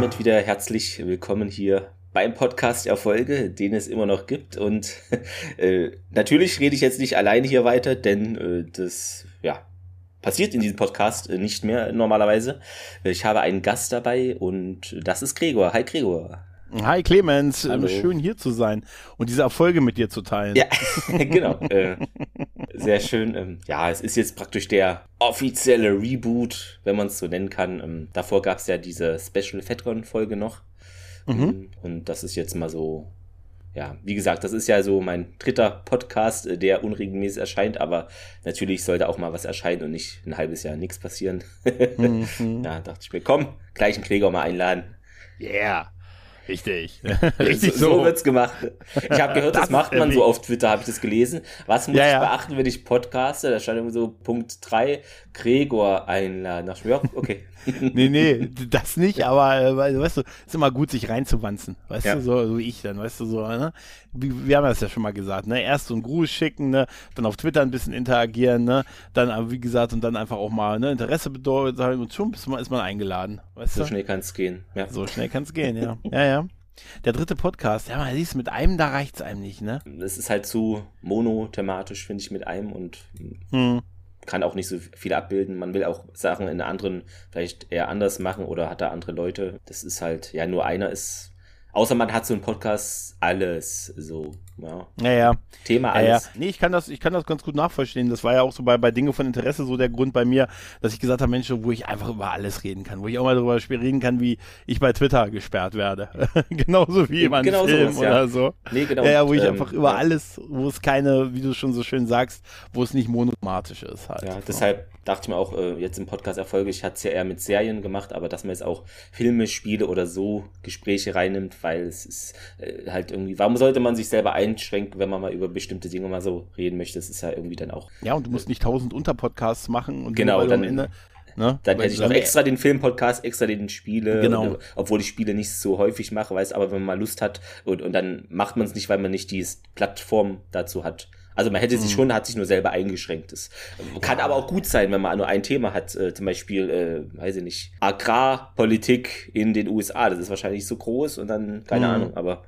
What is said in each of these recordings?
damit wieder herzlich willkommen hier beim Podcast Erfolge, den es immer noch gibt. Und äh, natürlich rede ich jetzt nicht alleine hier weiter, denn äh, das ja, passiert in diesem Podcast äh, nicht mehr normalerweise. Ich habe einen Gast dabei und das ist Gregor. Hi Gregor. Hi Clemens, Hallo. schön hier zu sein und diese Erfolge mit dir zu teilen. Ja, genau. Äh, sehr schön. Ähm, ja, es ist jetzt praktisch der offizielle Reboot, wenn man es so nennen kann. Ähm, davor gab es ja diese Special FedCon-Folge noch. Mhm. Ähm, und das ist jetzt mal so, ja, wie gesagt, das ist ja so mein dritter Podcast, äh, der unregelmäßig erscheint, aber natürlich sollte auch mal was erscheinen und nicht ein halbes Jahr nichts passieren. mhm. Ja, dachte ich mir, komm, gleich einen Krieger mal einladen. Yeah. Richtig. Richtig so. so wird's gemacht. Ich habe gehört, das, das macht man so auf Twitter, habe ich das gelesen. Was muss ja, ich ja. beachten, wenn ich podcaste? Da stand irgendwie so Punkt 3, Gregor einladen. Ach, ja, okay. nee, nee, das nicht, aber äh, weißt du, ist immer gut, sich reinzuwanzen. Weißt ja. du, so, so wie ich dann, weißt du, so, ne? Wir haben das ja schon mal gesagt, ne? Erst so einen Gruß schicken, ne? Dann auf Twitter ein bisschen interagieren, ne? Dann, äh, wie gesagt, und dann einfach auch mal, ne? Interesse bedeutet, und schon ist man, ist man eingeladen. Weißt so du? schnell kann es gehen, ja. So schnell kann es gehen, ja. Ja, ja. Der dritte Podcast, ja, man siehst, mit einem, da reicht es einem nicht, ne? Das ist halt zu monothematisch, finde ich, mit einem und hm kann auch nicht so viel abbilden. Man will auch Sachen in anderen vielleicht eher anders machen oder hat da andere Leute. Das ist halt, ja, nur einer ist Außer man hat so einen Podcast alles so. Ja. ja, ja. Thema alles. Ja, ja. Nee, ich kann das, ich kann das ganz gut nachvollziehen. Das war ja auch so bei, bei Dinge von Interesse so der Grund bei mir, dass ich gesagt habe, Mensch, wo ich einfach über alles reden kann, wo ich auch mal darüber reden kann, wie ich bei Twitter gesperrt werde. Genauso wie immer genau Film sowas, oder so. Nee, genau. Ja, wo ich ähm, einfach über alles, wo es keine, wie du schon so schön sagst, wo es nicht monomatisch ist halt. Ja, deshalb dachte ich mir auch äh, jetzt im Podcast Erfolge, ich hatte es ja eher mit Serien gemacht, aber dass man jetzt auch Filme, Spiele oder so Gespräche reinnimmt, weil es ist äh, halt irgendwie, warum sollte man sich selber einschränken, wenn man mal über bestimmte Dinge mal so reden möchte? Das ist ja irgendwie dann auch. Ja, und du musst nicht tausend Unterpodcasts machen und genau, dann, Ende, ne? dann hätte ich noch extra den Filmpodcast, extra den Spiele, genau. Und, obwohl ich Spiele nicht so häufig mache, weiß aber, wenn man mal Lust hat und, und dann macht man es nicht, weil man nicht die Plattform dazu hat. Also man hätte sich mhm. schon, hat sich nur selber eingeschränkt. Das kann aber auch gut sein, wenn man nur ein Thema hat, äh, zum Beispiel, äh, weiß ich nicht, Agrarpolitik in den USA. Das ist wahrscheinlich so groß und dann, keine mhm. Ahnung, aber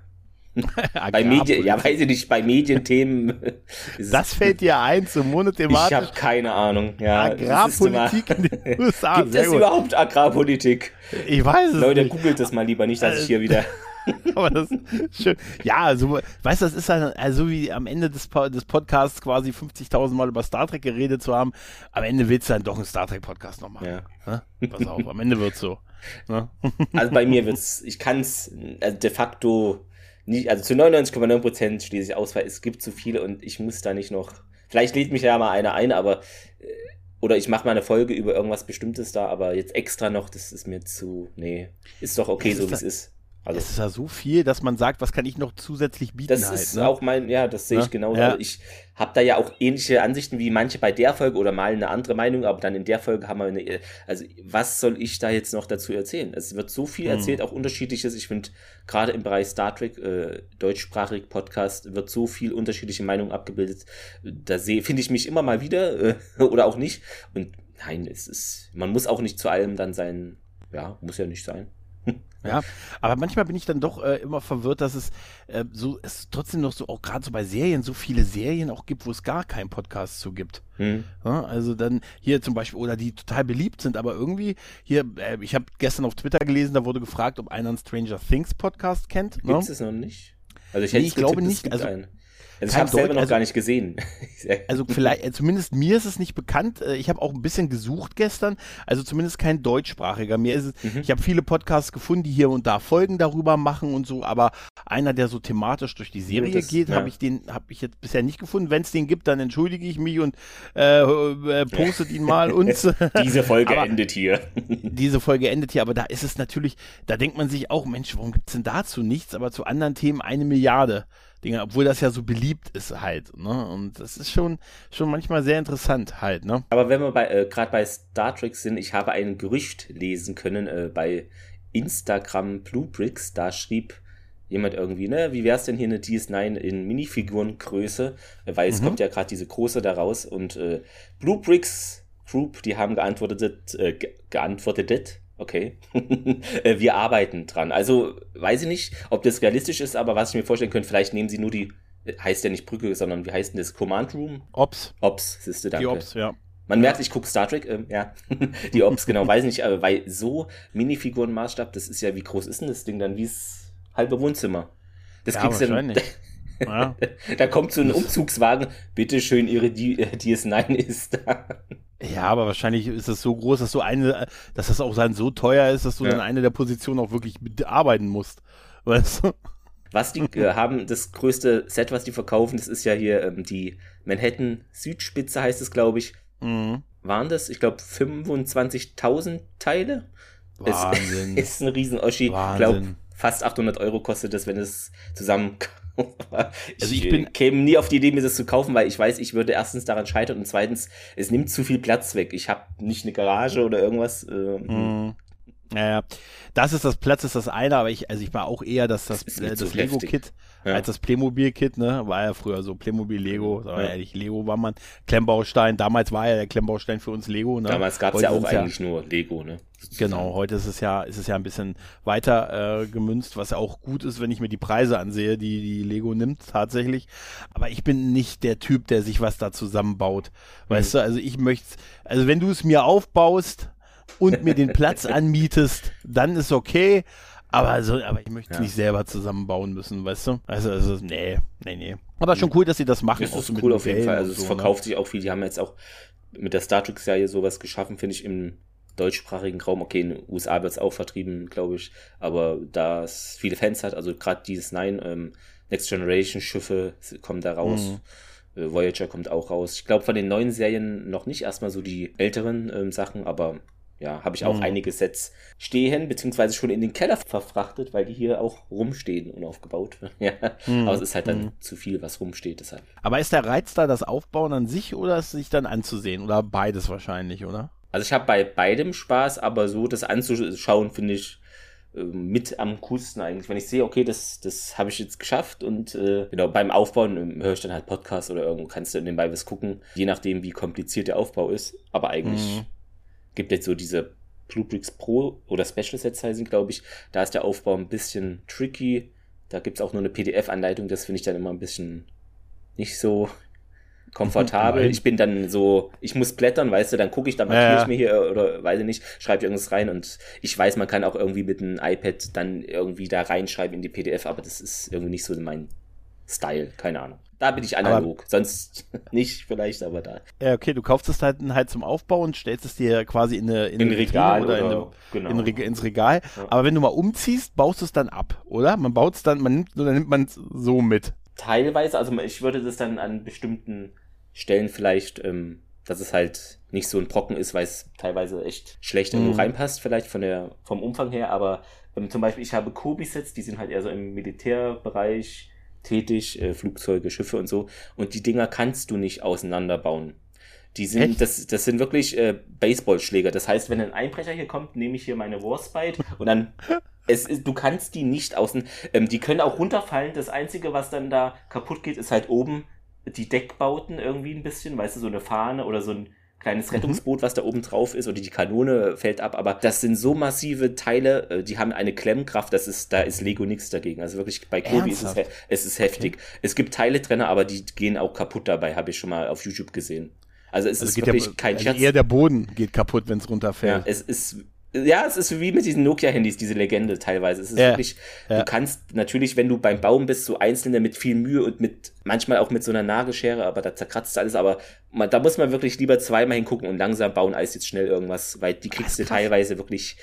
bei Medien, ja, weiß ich nicht, bei Medienthemen. das fällt dir ein zum monothematisch? Ich habe keine Ahnung. Ja, Agrarpolitik in den USA. Gibt es überhaupt Agrarpolitik? Ich weiß es Leute, nicht. googelt das mal lieber nicht, dass ich hier wieder Aber das ist schön. Ja, also, weißt du, das ist halt, also wie am Ende des, des Podcasts quasi 50.000 Mal über Star Trek geredet zu haben. Am Ende willst du dann doch einen Star Trek Podcast noch machen. Ja. ja? Pass auf, am Ende wird's so. Ja? Also bei mir wird's, ich kann's also de facto nicht, also zu 99,9 Prozent schließe ich aus, weil es gibt zu viele und ich muss da nicht noch, vielleicht lädt mich ja mal einer ein, aber äh, oder ich mache mal eine Folge über irgendwas Bestimmtes da, aber jetzt extra noch, das ist mir zu, nee, ist doch okay, so wie es ist. Also, es ist ja so viel, dass man sagt, was kann ich noch zusätzlich bieten? Das halt, ist ne? auch mein, ja, das sehe ich ja? genauso. Ja. Also ich habe da ja auch ähnliche Ansichten wie manche bei der Folge oder mal eine andere Meinung, aber dann in der Folge haben wir eine, also was soll ich da jetzt noch dazu erzählen? Es wird so viel hm. erzählt, auch unterschiedliches. Ich finde, gerade im Bereich Star Trek, äh, deutschsprachig Podcast, wird so viel unterschiedliche Meinungen abgebildet. Da sehe, finde ich mich immer mal wieder äh, oder auch nicht. Und nein, es ist, man muss auch nicht zu allem dann sein, ja, muss ja nicht sein. Ja, aber manchmal bin ich dann doch äh, immer verwirrt, dass es äh, so es trotzdem noch so auch gerade so bei Serien so viele Serien auch gibt, wo es gar keinen Podcast zu gibt. Hm. Ja, also dann hier zum Beispiel oder die total beliebt sind, aber irgendwie hier äh, ich habe gestern auf Twitter gelesen, da wurde gefragt, ob einer einen Stranger Things Podcast kennt. Gibt es ne? noch nicht? Also ich, nee, ich glaube nicht. Also, einen. Also ich habe selber noch also, gar nicht gesehen. also vielleicht, äh, zumindest mir ist es nicht bekannt. Äh, ich habe auch ein bisschen gesucht gestern. Also zumindest kein deutschsprachiger. Mir ist es, mhm. ich habe viele Podcasts gefunden, die hier und da Folgen darüber machen und so, aber einer, der so thematisch durch die Serie das, geht, ja. habe ich den, habe ich jetzt bisher nicht gefunden. Wenn es den gibt, dann entschuldige ich mich und äh, äh, postet ihn mal uns. diese Folge endet hier. diese Folge endet hier, aber da ist es natürlich, da denkt man sich auch, Mensch, warum gibt es denn dazu nichts, aber zu anderen Themen eine Milliarde. Dinge, obwohl das ja so beliebt ist halt, ne? Und das ist schon, schon manchmal sehr interessant halt, ne? Aber wenn wir bei, äh, gerade bei Star Trek sind, ich habe ein Gerücht lesen können äh, bei Instagram Bluebricks, da schrieb jemand irgendwie, ne, wie wär's denn hier eine DS9 in Minifigurengröße, weil es mhm. kommt ja gerade diese große da raus und äh, Bluebricks Group, die haben geantwortet, äh, geantwortet, okay. Äh, wir arbeiten dran. Also weiß ich nicht, ob das realistisch ist, aber was ich mir vorstellen könnte, vielleicht nehmen sie nur die, heißt ja nicht Brücke, sondern wie heißt denn das? Command Room? Ops. Ops, siehst du, danke. Die Ops, ja. Man merkt, ich gucke Star Trek, ähm, ja. die Ops, genau, weiß nicht, aber weil so Minifigurenmaßstab, das ist ja, wie groß ist denn das Ding dann? Wie das halbe Wohnzimmer? Das ja, kriegst du ja. da kommt so ein Umzugswagen, bitte schön, ihre DS9 ist da. Ja, aber wahrscheinlich ist es so groß, dass du eine, dass das auch dann so teuer ist, dass du ja. dann eine der Positionen auch wirklich arbeiten musst. Weißt du? Was die äh, haben, das größte Set, was die verkaufen, das ist ja hier ähm, die Manhattan Südspitze, heißt es, glaube ich. Mhm. Waren das, ich glaube, 25.000 Teile? Wahnsinn. Es ist ein Riesen-Oschi. Ich glaube, fast 800 Euro kostet das, wenn es zusammen also ich bin käme nie auf die Idee, mir das zu kaufen, weil ich weiß, ich würde erstens daran scheitern und zweitens, es nimmt zu viel Platz weg. Ich habe nicht eine Garage oder irgendwas. Äh, mm. Naja, das ist das Platz, ist das eine, aber ich, also ich war auch eher das, das, das, äh, das Lego-Kit ja. als das Playmobil-Kit, ne? War ja früher so Playmobil, Lego, ja. ehrlich, Lego war man, Klemmbaustein, damals war ja der Klemmbaustein für uns Lego, ne? Damals gab es ja auch eigentlich ja, nur Lego, ne? Genau, heute ist es ja, ist es ja ein bisschen weiter äh, gemünzt, was ja auch gut ist, wenn ich mir die Preise ansehe, die die Lego nimmt tatsächlich. Aber ich bin nicht der Typ, der sich was da zusammenbaut. Weißt mhm. du, also ich möchte, also wenn du es mir aufbaust, und mir den Platz anmietest, dann ist okay. Aber, so, aber ich möchte es ja. nicht selber zusammenbauen müssen, weißt du? Also, also nee, nee, nee. Aber schon cool, dass sie das machen. Das ist so cool auf jeden Fall. Also, es so, ne? verkauft ne? sich auch viel. Die haben jetzt auch mit der Star Trek-Serie sowas geschaffen, finde ich, im deutschsprachigen Raum. Okay, in den USA wird es auch vertrieben, glaube ich. Aber da es viele Fans hat, also gerade dieses Nine, ähm, Next Generation Schiffe kommen da raus. Mhm. Äh, Voyager kommt auch raus. Ich glaube, von den neuen Serien noch nicht erstmal so die älteren ähm, Sachen, aber ja, habe ich auch mhm. einige Sets stehen, beziehungsweise schon in den Keller verfrachtet, weil die hier auch rumstehen und aufgebaut. ja. Mhm. Aber es ist halt dann mhm. zu viel, was rumsteht, deshalb. Aber ist der Reiz da das Aufbauen an sich oder es sich dann anzusehen? Oder beides wahrscheinlich, oder? Also ich habe bei beidem Spaß, aber so das anzuschauen, finde ich äh, mit am coolsten eigentlich. Wenn ich sehe, okay, das, das habe ich jetzt geschafft und äh, genau, beim Aufbauen ähm, höre ich dann halt Podcast oder irgendwo kannst du nebenbei was gucken, je nachdem, wie kompliziert der Aufbau ist. Aber eigentlich mhm gibt jetzt so diese Bluebricks Pro oder Special Sets heißen, glaube ich. Da ist der Aufbau ein bisschen tricky. Da gibt es auch nur eine PDF-Anleitung. Das finde ich dann immer ein bisschen nicht so komfortabel. ich bin dann so, ich muss blättern, weißt du, dann gucke ich, dann markiere ja, ich mir hier oder weiß ich nicht, schreibe irgendwas rein und ich weiß, man kann auch irgendwie mit einem iPad dann irgendwie da reinschreiben in die PDF, aber das ist irgendwie nicht so mein Style, keine Ahnung. Da bin ich analog. Aber, Sonst nicht vielleicht, aber da. Ja, okay, du kaufst es halt, halt zum Aufbau und stellst es dir quasi in eine in, in Regal oder, oder in eine, genau. in, ins Regal. Ja. Aber wenn du mal umziehst, baust du es dann ab, oder? Man baut es dann, man nimmt oder nimmt man es so mit. Teilweise, also ich würde das dann an bestimmten Stellen vielleicht, ähm, dass es halt nicht so ein Brocken ist, weil es teilweise echt schlecht mhm. reinpasst, vielleicht von der, vom Umfang her, aber ähm, zum Beispiel, ich habe Kobi-Sets, die sind halt eher so im Militärbereich, tätig, äh, Flugzeuge, Schiffe und so. Und die Dinger kannst du nicht auseinanderbauen. Die sind, das, das sind wirklich äh, Baseballschläger. Das heißt, wenn ein Einbrecher hier kommt, nehme ich hier meine Warspite und dann, es ist, du kannst die nicht außen, ähm, die können auch runterfallen. Das Einzige, was dann da kaputt geht, ist halt oben die Deckbauten irgendwie ein bisschen, weißt du, so eine Fahne oder so ein kleines mhm. Rettungsboot, was da oben drauf ist, oder die Kanone fällt ab, aber das sind so massive Teile, äh, die haben eine Klemmkraft, das ist, da ist Lego nichts dagegen. Also wirklich bei Kobi ist es, es ist heftig. Okay. Es gibt Teiletrenner, aber die gehen auch kaputt dabei, habe ich schon mal auf YouTube gesehen. Also es also ist wirklich der, kein also Scherz. Eher der Boden geht kaputt, wenn es runterfällt. Ja, es ist ja, es ist wie mit diesen Nokia-Handys, diese Legende teilweise. Es ist ja, wirklich, du kannst natürlich, wenn du beim Bauen bist, so einzelne mit viel Mühe und mit, manchmal auch mit so einer Nagelschere, aber da zerkratzt alles, aber man, da muss man wirklich lieber zweimal hingucken und langsam bauen, als jetzt schnell irgendwas, weil die kriegst du teilweise wirklich,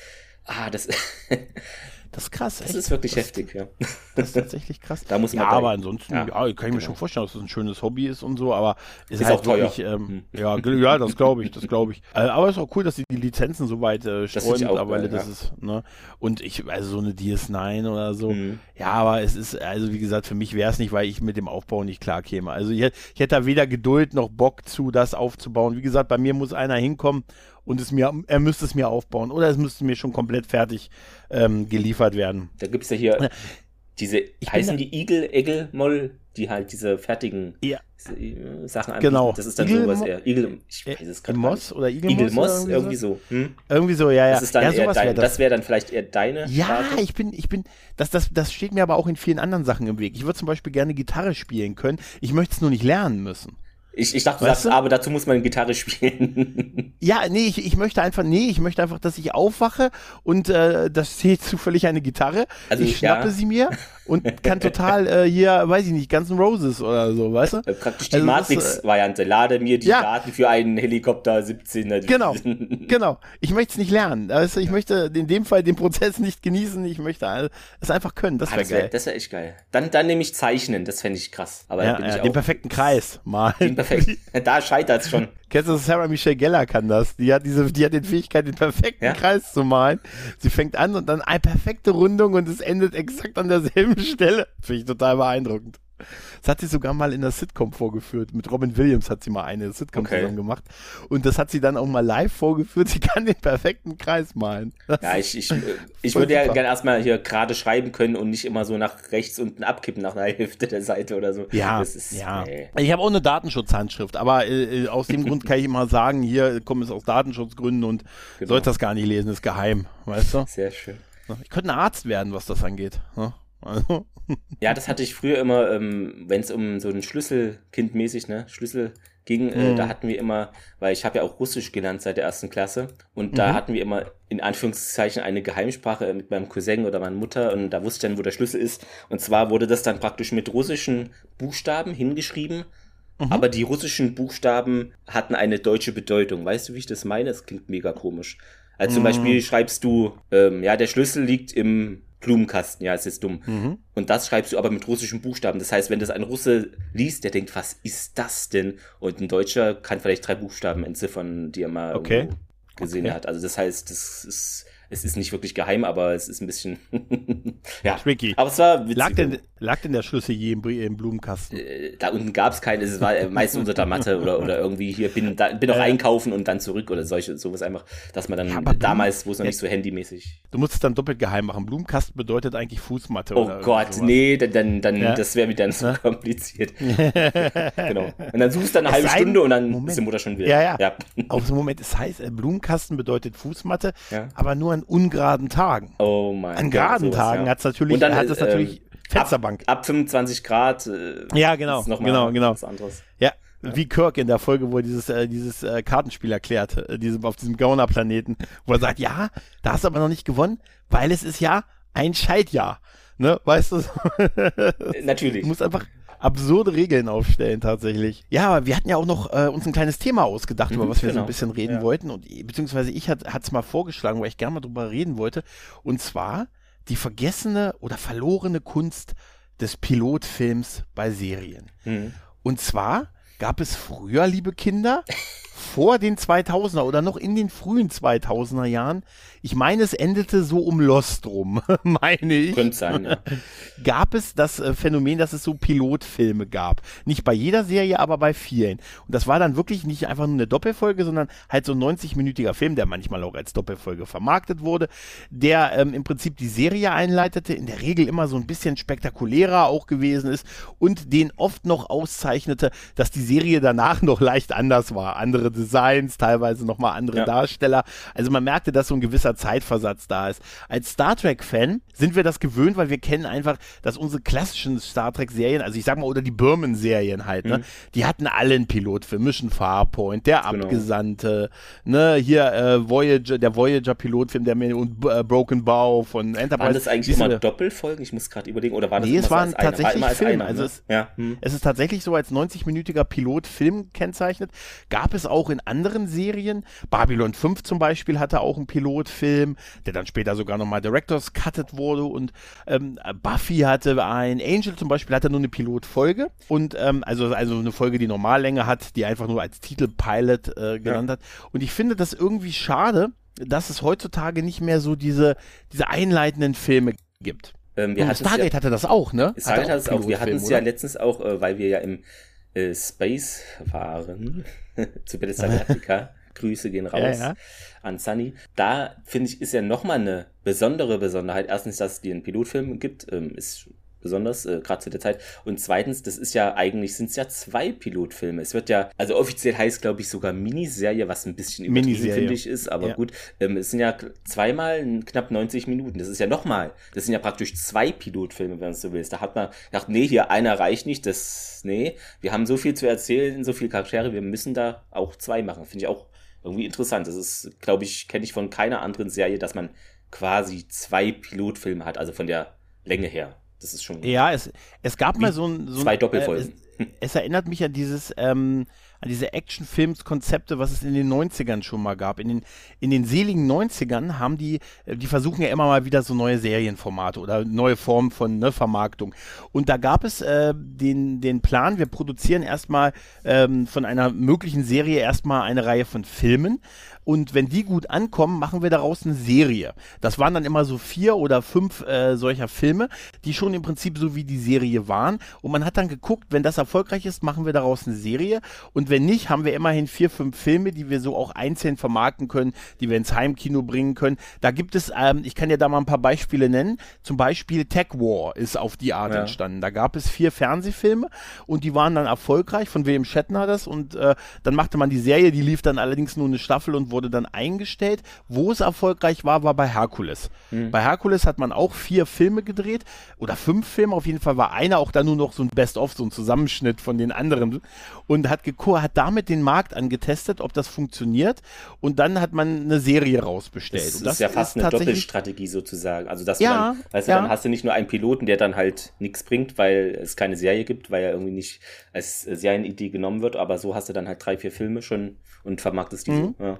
ah, das, Das ist krass. Das echt. ist wirklich das, heftig, ja. Das ist tatsächlich krass. da muss man ja, aber ansonsten, ja, ja kann ich genau. mir schon vorstellen, dass das ein schönes Hobby ist und so, aber ist, ist halt auch wirklich, ähm, hm. ja, ja, das glaube ich, das glaube ich. Äh, aber es ist auch cool, dass sie die Lizenzen so weit äh, streuen mittlerweile, das, das ist, ne? Und ich, also so eine DS9 oder so, mhm. ja, aber es ist, also wie gesagt, für mich wäre es nicht, weil ich mit dem Aufbau nicht klar käme. Also ich, ich hätte da weder Geduld noch Bock zu, das aufzubauen. Wie gesagt, bei mir muss einer hinkommen und es mir, er müsste es mir aufbauen oder es müsste mir schon komplett fertig ähm, geliefert werden. Da gibt es ja hier diese, ich heißen die Igel, Egel, Moll die halt diese fertigen ja. Äh, Sachen anbieten. Genau. Das ist dann Eagle sowas eher. Eagle, ich weiß es gerade Moss oder Eagle, Eagle Moss, irgendwie, irgendwie so. Hm? Irgendwie so, ja, ja. Das ist dann ja, eher dein, das, das wäre dann vielleicht eher deine. Ja, Sparte. ich bin, ich bin, das, das, das steht mir aber auch in vielen anderen Sachen im Weg. Ich würde zum Beispiel gerne Gitarre spielen können. Ich möchte es nur nicht lernen müssen. Ich, ich dachte, du sagst, du? aber dazu muss man Gitarre spielen. ja, nee, ich, ich möchte einfach, nee, ich möchte einfach, dass ich aufwache und äh, das steht zufällig eine Gitarre. Also, ich schnappe ja. sie mir und kann total äh, hier, weiß ich nicht, ganzen Roses oder so, weißt du? Äh, praktisch die also Matrix-Variante. Lade mir die ja. Daten für einen Helikopter 17. Genau, genau. Ich möchte es nicht lernen. Also ich möchte in dem Fall den Prozess nicht genießen. Ich möchte es einfach können. Das wäre ah, geil. das wäre echt geil. Dann, dann nehme ich Zeichnen. Das fände ich krass. Aber ja, ja, den perfekten Kreis mal. Den perfekten. da scheitert es schon. Kennst du, Sarah Michelle Geller kann das. Die hat diese, die hat die Fähigkeit, den perfekten ja? Kreis zu malen. Sie fängt an und dann eine perfekte Rundung und es endet exakt an derselben Stelle. Finde ich total beeindruckend. Das hat sie sogar mal in der Sitcom vorgeführt. Mit Robin Williams hat sie mal eine Sitcom okay. zusammen gemacht. Und das hat sie dann auch mal live vorgeführt. Sie kann den perfekten Kreis malen. Das ja, ich, ich, ich würde ja gerne erstmal hier gerade schreiben können und nicht immer so nach rechts unten abkippen nach einer Hälfte der Seite oder so. Ja, ist, ja. Nee. Ich habe auch eine Datenschutzhandschrift, aber äh, äh aus dem Grund kann ich immer sagen, hier kommt es aus Datenschutzgründen und genau. sollte das gar nicht lesen, ist geheim, weißt du? Sehr schön. Ich könnte ein Arzt werden, was das angeht. Ne? Also. Ja, das hatte ich früher immer, ähm, wenn es um so ein Schlüsselkind mäßig, ne, Schlüssel ging, äh, da mhm. hatten wir immer, weil ich habe ja auch Russisch gelernt seit der ersten Klasse und mhm. da hatten wir immer in Anführungszeichen eine Geheimsprache mit meinem Cousin oder meiner Mutter und da wusste ich dann, wo der Schlüssel ist und zwar wurde das dann praktisch mit russischen Buchstaben hingeschrieben, mhm. aber die russischen Buchstaben hatten eine deutsche Bedeutung. Weißt du, wie ich das meine? Das klingt mega komisch. Also zum mhm. Beispiel schreibst du, ähm, ja, der Schlüssel liegt im Blumenkasten, ja, es ist dumm. Mhm. Und das schreibst du aber mit russischen Buchstaben. Das heißt, wenn das ein Russe liest, der denkt, was ist das denn? Und ein Deutscher kann vielleicht drei Buchstaben entziffern, die er mal okay. gesehen okay. hat. Also das heißt, das ist es ist nicht wirklich geheim, aber es ist ein bisschen ja. tricky. Aber es war witzig. Lag denn, lag denn der Schlüssel je im, im Blumenkasten? Äh, da unten gab es keinen, es war äh, meist unter der Matte oder, oder irgendwie hier bin, da, bin noch äh, einkaufen und dann zurück oder solche, sowas einfach, dass man dann ja, damals, wo es noch ja, nicht so handymäßig. Du musst es dann doppelt geheim machen. Blumenkasten bedeutet eigentlich Fußmatte. Oh Gott, sowas. nee, dann, dann, ja? das wäre mir dann so kompliziert. genau. Und dann suchst du eine halbe Stunde und dann Moment. ist die Mutter schon wieder. Ja, ja. ja. Auf so einen Moment, es heißt, äh, Blumenkasten bedeutet Fußmatte, aber nur an ungeraden Tagen. Oh mein An geraden sowas, Tagen ja. hat es natürlich, dann, hat es natürlich ähm, Fensterbank. Ab, ab 25 Grad. Äh, ja, genau. Ist noch genau, genau. Was anderes. Ja, ja. Wie Kirk in der Folge, wo er dieses, äh, dieses äh, Kartenspiel erklärt, äh, diesem, auf diesem Gauner-Planeten, wo er sagt, ja, da hast du aber noch nicht gewonnen, weil es ist ja ein Scheidjahr. Ne, weißt du? Natürlich. Du musst einfach absurde Regeln aufstellen tatsächlich. Ja, aber wir hatten ja auch noch äh, uns ein kleines Thema ausgedacht, mhm, über was wir genau. so ein bisschen reden ja. wollten. Und beziehungsweise ich hat es mal vorgeschlagen, weil ich gerne mal drüber reden wollte. Und zwar die vergessene oder verlorene Kunst des Pilotfilms bei Serien. Mhm. Und zwar gab es früher, liebe Kinder, vor den 2000er oder noch in den frühen 2000er Jahren, ich meine, es endete so um Lost rum, meine ich. Könnte sein, ja. Gab es das äh, Phänomen, dass es so Pilotfilme gab. Nicht bei jeder Serie, aber bei vielen. Und das war dann wirklich nicht einfach nur eine Doppelfolge, sondern halt so ein 90-minütiger Film, der manchmal auch als Doppelfolge vermarktet wurde, der ähm, im Prinzip die Serie einleitete, in der Regel immer so ein bisschen spektakulärer auch gewesen ist und den oft noch auszeichnete, dass die Serie danach noch leicht anders war. Andere Designs, teilweise nochmal andere ja. Darsteller. Also man merkte, dass so ein gewisser Zeitversatz da ist. Als Star Trek-Fan sind wir das gewöhnt, weil wir kennen einfach, dass unsere klassischen Star Trek-Serien, also ich sag mal, oder die Birman-Serien halt, ne, mhm. die hatten alle einen Pilot für Mission Farpoint, der genau. Abgesandte, ne, hier äh, Voyager, der Voyager-Pilotfilm, der mir und äh, Broken Bow von Enterprise. Waren das eigentlich immer Doppelfolgen? Ich muss gerade überlegen, oder war das Nee, es waren tatsächlich war Filme. also ne? es, ja. hm. es ist tatsächlich so als 90-minütiger Pilotfilm kennzeichnet. Gab es auch in anderen Serien. Babylon 5 zum Beispiel hatte auch einen Pilotfilm, der dann später sogar nochmal Directors Cutted wurde und ähm, Buffy hatte ein, Angel zum Beispiel hatte nur eine Pilotfolge und ähm, also, also eine Folge, die Normallänge hat, die einfach nur als Titel Pilot äh, genannt ja. hat. Und ich finde das irgendwie schade, dass es heutzutage nicht mehr so diese, diese einleitenden Filme gibt. Ähm, Stargate ja, hatte das auch, ne? Stargate hatte es auch. Wir hatten es ja letztens auch, äh, weil wir ja im äh, Space waren, zu Battlestar Galactica. Grüße gehen raus ja, ja. an Sunny. Da finde ich, ist ja nochmal eine besondere Besonderheit. Erstens, dass es einen Pilotfilm gibt, ähm, ist besonders, äh, gerade zu der Zeit. Und zweitens, das ist ja eigentlich, sind es ja zwei Pilotfilme. Es wird ja, also offiziell heißt, glaube ich, sogar Miniserie, was ein bisschen übertrieben, finde ich, ist, aber ja. gut. Ähm, es sind ja zweimal knapp 90 Minuten. Das ist ja nochmal, das sind ja praktisch zwei Pilotfilme, wenn du so willst. Da hat man gedacht, nee, hier einer reicht nicht, das, nee, wir haben so viel zu erzählen, so viele Charaktere, wir müssen da auch zwei machen. Finde ich auch irgendwie interessant. Das ist, glaube ich, kenne ich von keiner anderen Serie, dass man quasi zwei Pilotfilme hat, also von der Länge her. Das ist schon. Ja, es, es gab mal so ein. So zwei Doppelfolgen. Äh, es, es, erinnert mich an dieses, ähm, an diese Actionfilms-Konzepte, was es in den 90ern schon mal gab. In den, in den seligen 90ern haben die, äh, die versuchen ja immer mal wieder so neue Serienformate oder neue Formen von ne, Vermarktung. Und da gab es äh, den, den Plan, wir produzieren erstmal ähm, von einer möglichen Serie erstmal eine Reihe von Filmen und wenn die gut ankommen, machen wir daraus eine Serie. Das waren dann immer so vier oder fünf äh, solcher Filme, die schon im Prinzip so wie die Serie waren. Und man hat dann geguckt, wenn das erfolgreich ist, machen wir daraus eine Serie. Und wenn nicht, haben wir immerhin vier, fünf Filme, die wir so auch einzeln vermarkten können, die wir ins Heimkino bringen können. Da gibt es, ähm, ich kann ja da mal ein paar Beispiele nennen. Zum Beispiel Tech War ist auf die Art ja. entstanden. Da gab es vier Fernsehfilme und die waren dann erfolgreich. Von William Shatner das. Und äh, dann machte man die Serie, die lief dann allerdings nur eine Staffel und wurde dann eingestellt. Wo es erfolgreich war, war bei Herkules. Mhm. Bei Herkules hat man auch vier Filme gedreht oder fünf Filme. Auf jeden Fall war einer auch dann nur noch so ein Best-of, so ein Zusammenschnitt von den anderen und hat, hat damit den Markt angetestet, ob das funktioniert. Und dann hat man eine Serie rausbestellt. Das, das ist ja fast ist eine Doppelstrategie sozusagen. Also dass ja, man, weißt du, ja. dann hast du nicht nur einen Piloten, der dann halt nichts bringt, weil es keine Serie gibt, weil er irgendwie nicht als Serienidee genommen wird, aber so hast du dann halt drei, vier Filme schon und vermarktest diese. Mhm. Ja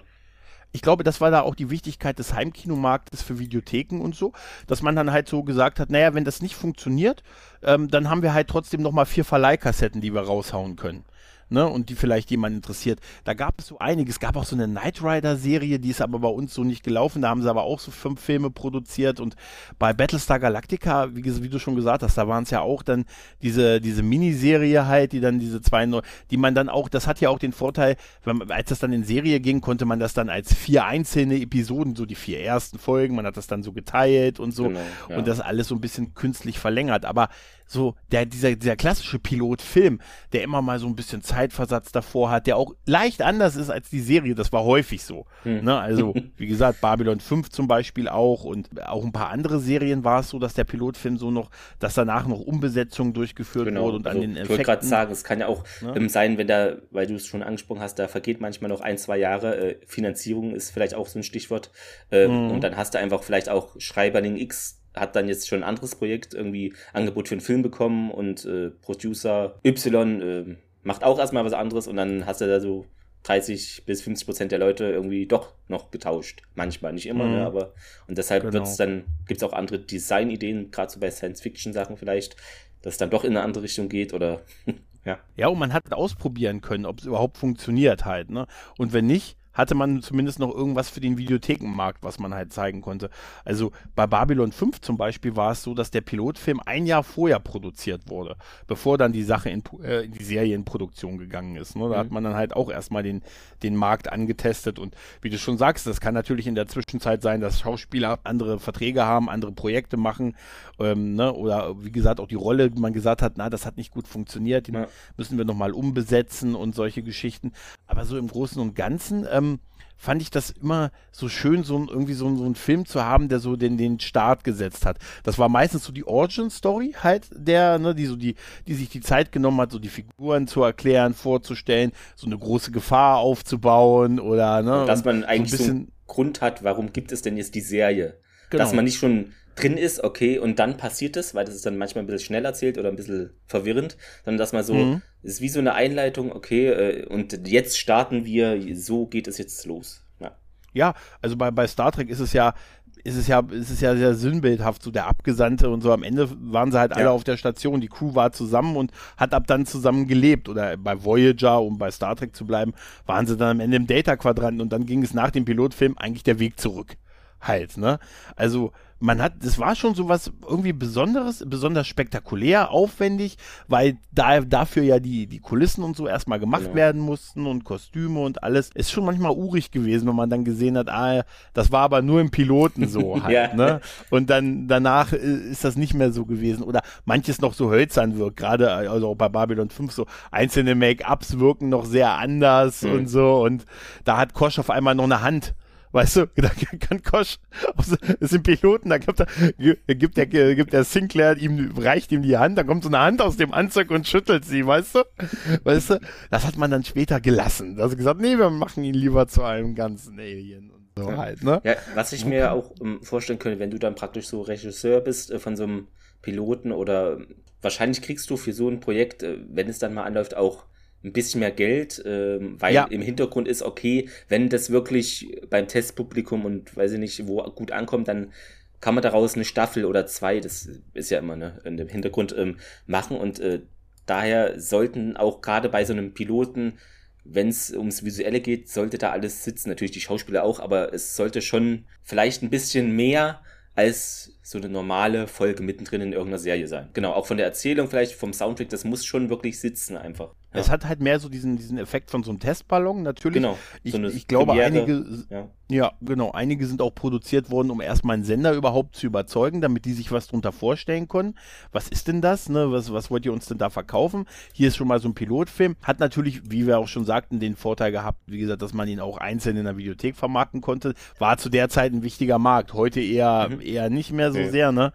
ich glaube, das war da auch die Wichtigkeit des Heimkinomarktes für Videotheken und so, dass man dann halt so gesagt hat, naja, wenn das nicht funktioniert, ähm, dann haben wir halt trotzdem nochmal vier Verleihkassetten, die wir raushauen können ne, und die vielleicht jemand interessiert. Da gab es so einiges. Es gab auch so eine Knight Rider-Serie, die ist aber bei uns so nicht gelaufen. Da haben sie aber auch so fünf Filme produziert und bei Battlestar Galactica, wie, wie du schon gesagt hast, da waren es ja auch dann diese, diese Miniserie halt, die dann diese zwei, die man dann auch, das hat ja auch den Vorteil, wenn, als das dann in Serie ging, konnte man das dann als vier einzelne Episoden, so die vier ersten Folgen, man hat das dann so geteilt und so genau, ja. und das alles so ein bisschen künstlich verlängert. Aber so der, dieser, dieser klassische Pilotfilm, der immer mal so ein bisschen Zeitversatz davor hat, der auch leicht anders ist als die Serie, das war häufig so. Hm. Ne? Also, wie gesagt, Babylon 5 zum Beispiel auch und auch ein paar andere Serien war es so, dass der Pilotfilm so noch, dass danach noch Umbesetzungen durchgeführt genau. wurde und also, an den Effekten. Ich wollte gerade sagen, es kann ja auch ne? ähm, sein, wenn da, weil du es schon angesprochen hast, da vergeht manchmal noch ein, zwei Jahre, äh, Finanzierung ist vielleicht auch so ein Stichwort äh, mhm. und dann hast du einfach vielleicht auch Schreiberling X hat dann jetzt schon ein anderes Projekt, irgendwie Angebot für einen Film bekommen und äh, Producer Y äh, macht auch erstmal was anderes und dann hast du da so 30 bis 50 Prozent der Leute irgendwie doch noch getauscht. Manchmal, nicht immer, ne, mhm. ne, aber und deshalb genau. wird es dann, gibt es auch andere Designideen, gerade so bei Science-Fiction-Sachen vielleicht, dass es dann doch in eine andere Richtung geht oder ja. Ja, und man hat ausprobieren können, ob es überhaupt funktioniert halt, ne? Und wenn nicht, hatte man zumindest noch irgendwas für den Videothekenmarkt, was man halt zeigen konnte. Also bei Babylon 5 zum Beispiel war es so, dass der Pilotfilm ein Jahr vorher produziert wurde, bevor dann die Sache in, äh, in die Serienproduktion gegangen ist. Ne? Da mhm. hat man dann halt auch erstmal den, den Markt angetestet und wie du schon sagst, das kann natürlich in der Zwischenzeit sein, dass Schauspieler andere Verträge haben, andere Projekte machen ähm, ne? oder wie gesagt auch die Rolle, man gesagt hat, na, das hat nicht gut funktioniert, die ja. müssen wir nochmal umbesetzen und solche Geschichten. Aber so im Großen und Ganzen ähm, fand ich das immer so schön, so irgendwie so, so einen Film zu haben, der so den, den Start gesetzt hat. Das war meistens so die Origin-Story halt, der, ne, die so die, die sich die Zeit genommen hat, so die Figuren zu erklären, vorzustellen, so eine große Gefahr aufzubauen oder, ne. Dass man eigentlich so, ein bisschen, so einen Grund hat, warum gibt es denn jetzt die Serie? Genau. Dass man nicht schon drin ist, okay, und dann passiert es, weil das ist dann manchmal ein bisschen schnell erzählt oder ein bisschen verwirrend, sondern dass man so, mhm. ist wie so eine Einleitung, okay, äh, und jetzt starten wir, so geht es jetzt los. Ja, ja also bei, bei Star Trek ist es ja, ist es ja, ist es ja sehr sinnbildhaft, so der Abgesandte und so. Am Ende waren sie halt alle ja. auf der Station, die Crew war zusammen und hat ab dann zusammen gelebt. Oder bei Voyager, um bei Star Trek zu bleiben, waren sie dann am Ende im Data-Quadranten und dann ging es nach dem Pilotfilm eigentlich der Weg zurück halt, ne? Also man hat, das war schon so was irgendwie Besonderes, besonders spektakulär, aufwendig, weil da dafür ja die, die Kulissen und so erstmal gemacht genau. werden mussten und Kostüme und alles. Ist schon manchmal urig gewesen, wenn man dann gesehen hat, ah, das war aber nur im Piloten so halt, ja. ne? Und dann danach äh, ist das nicht mehr so gewesen. Oder manches noch so hölzern wirkt, gerade also auch bei Babylon 5 so einzelne Make-ups wirken noch sehr anders mhm. und so. Und da hat Kosch auf einmal noch eine Hand Weißt du, da kann Kosch, es sind Piloten, da gibt, er, gibt, der, gibt der Sinclair ihm, reicht ihm die Hand, da kommt so eine Hand aus dem Anzug und schüttelt sie, weißt du? Weißt du? Das hat man dann später gelassen. Da hat gesagt, nee, wir machen ihn lieber zu einem ganzen Alien. Und so ja. halt, ne? Ja, was ich mir auch um, vorstellen könnte, wenn du dann praktisch so Regisseur bist äh, von so einem Piloten oder wahrscheinlich kriegst du für so ein Projekt, äh, wenn es dann mal anläuft, auch ein bisschen mehr Geld, ähm, weil ja. im Hintergrund ist okay, wenn das wirklich beim Testpublikum und weiß ich nicht, wo gut ankommt, dann kann man daraus eine Staffel oder zwei, das ist ja immer ne, in dem Hintergrund ähm, machen und äh, daher sollten auch gerade bei so einem Piloten, wenn es ums Visuelle geht, sollte da alles sitzen, natürlich die Schauspieler auch, aber es sollte schon vielleicht ein bisschen mehr als so eine normale Folge mittendrin in irgendeiner Serie sein. Genau, auch von der Erzählung vielleicht, vom Soundtrack, das muss schon wirklich sitzen einfach. Ja. Es hat halt mehr so diesen, diesen Effekt von so einem Testballon, natürlich. Genau. Ich, so ich glaube, Premiere, einige, ja. ja. genau, einige sind auch produziert worden, um erstmal einen Sender überhaupt zu überzeugen, damit die sich was drunter vorstellen können. Was ist denn das? Ne? Was, was wollt ihr uns denn da verkaufen? Hier ist schon mal so ein Pilotfilm. Hat natürlich, wie wir auch schon sagten, den Vorteil gehabt, wie gesagt, dass man ihn auch einzeln in der Videothek vermarkten konnte. War zu der Zeit ein wichtiger Markt. Heute eher, mhm. eher nicht mehr so okay. sehr, ne?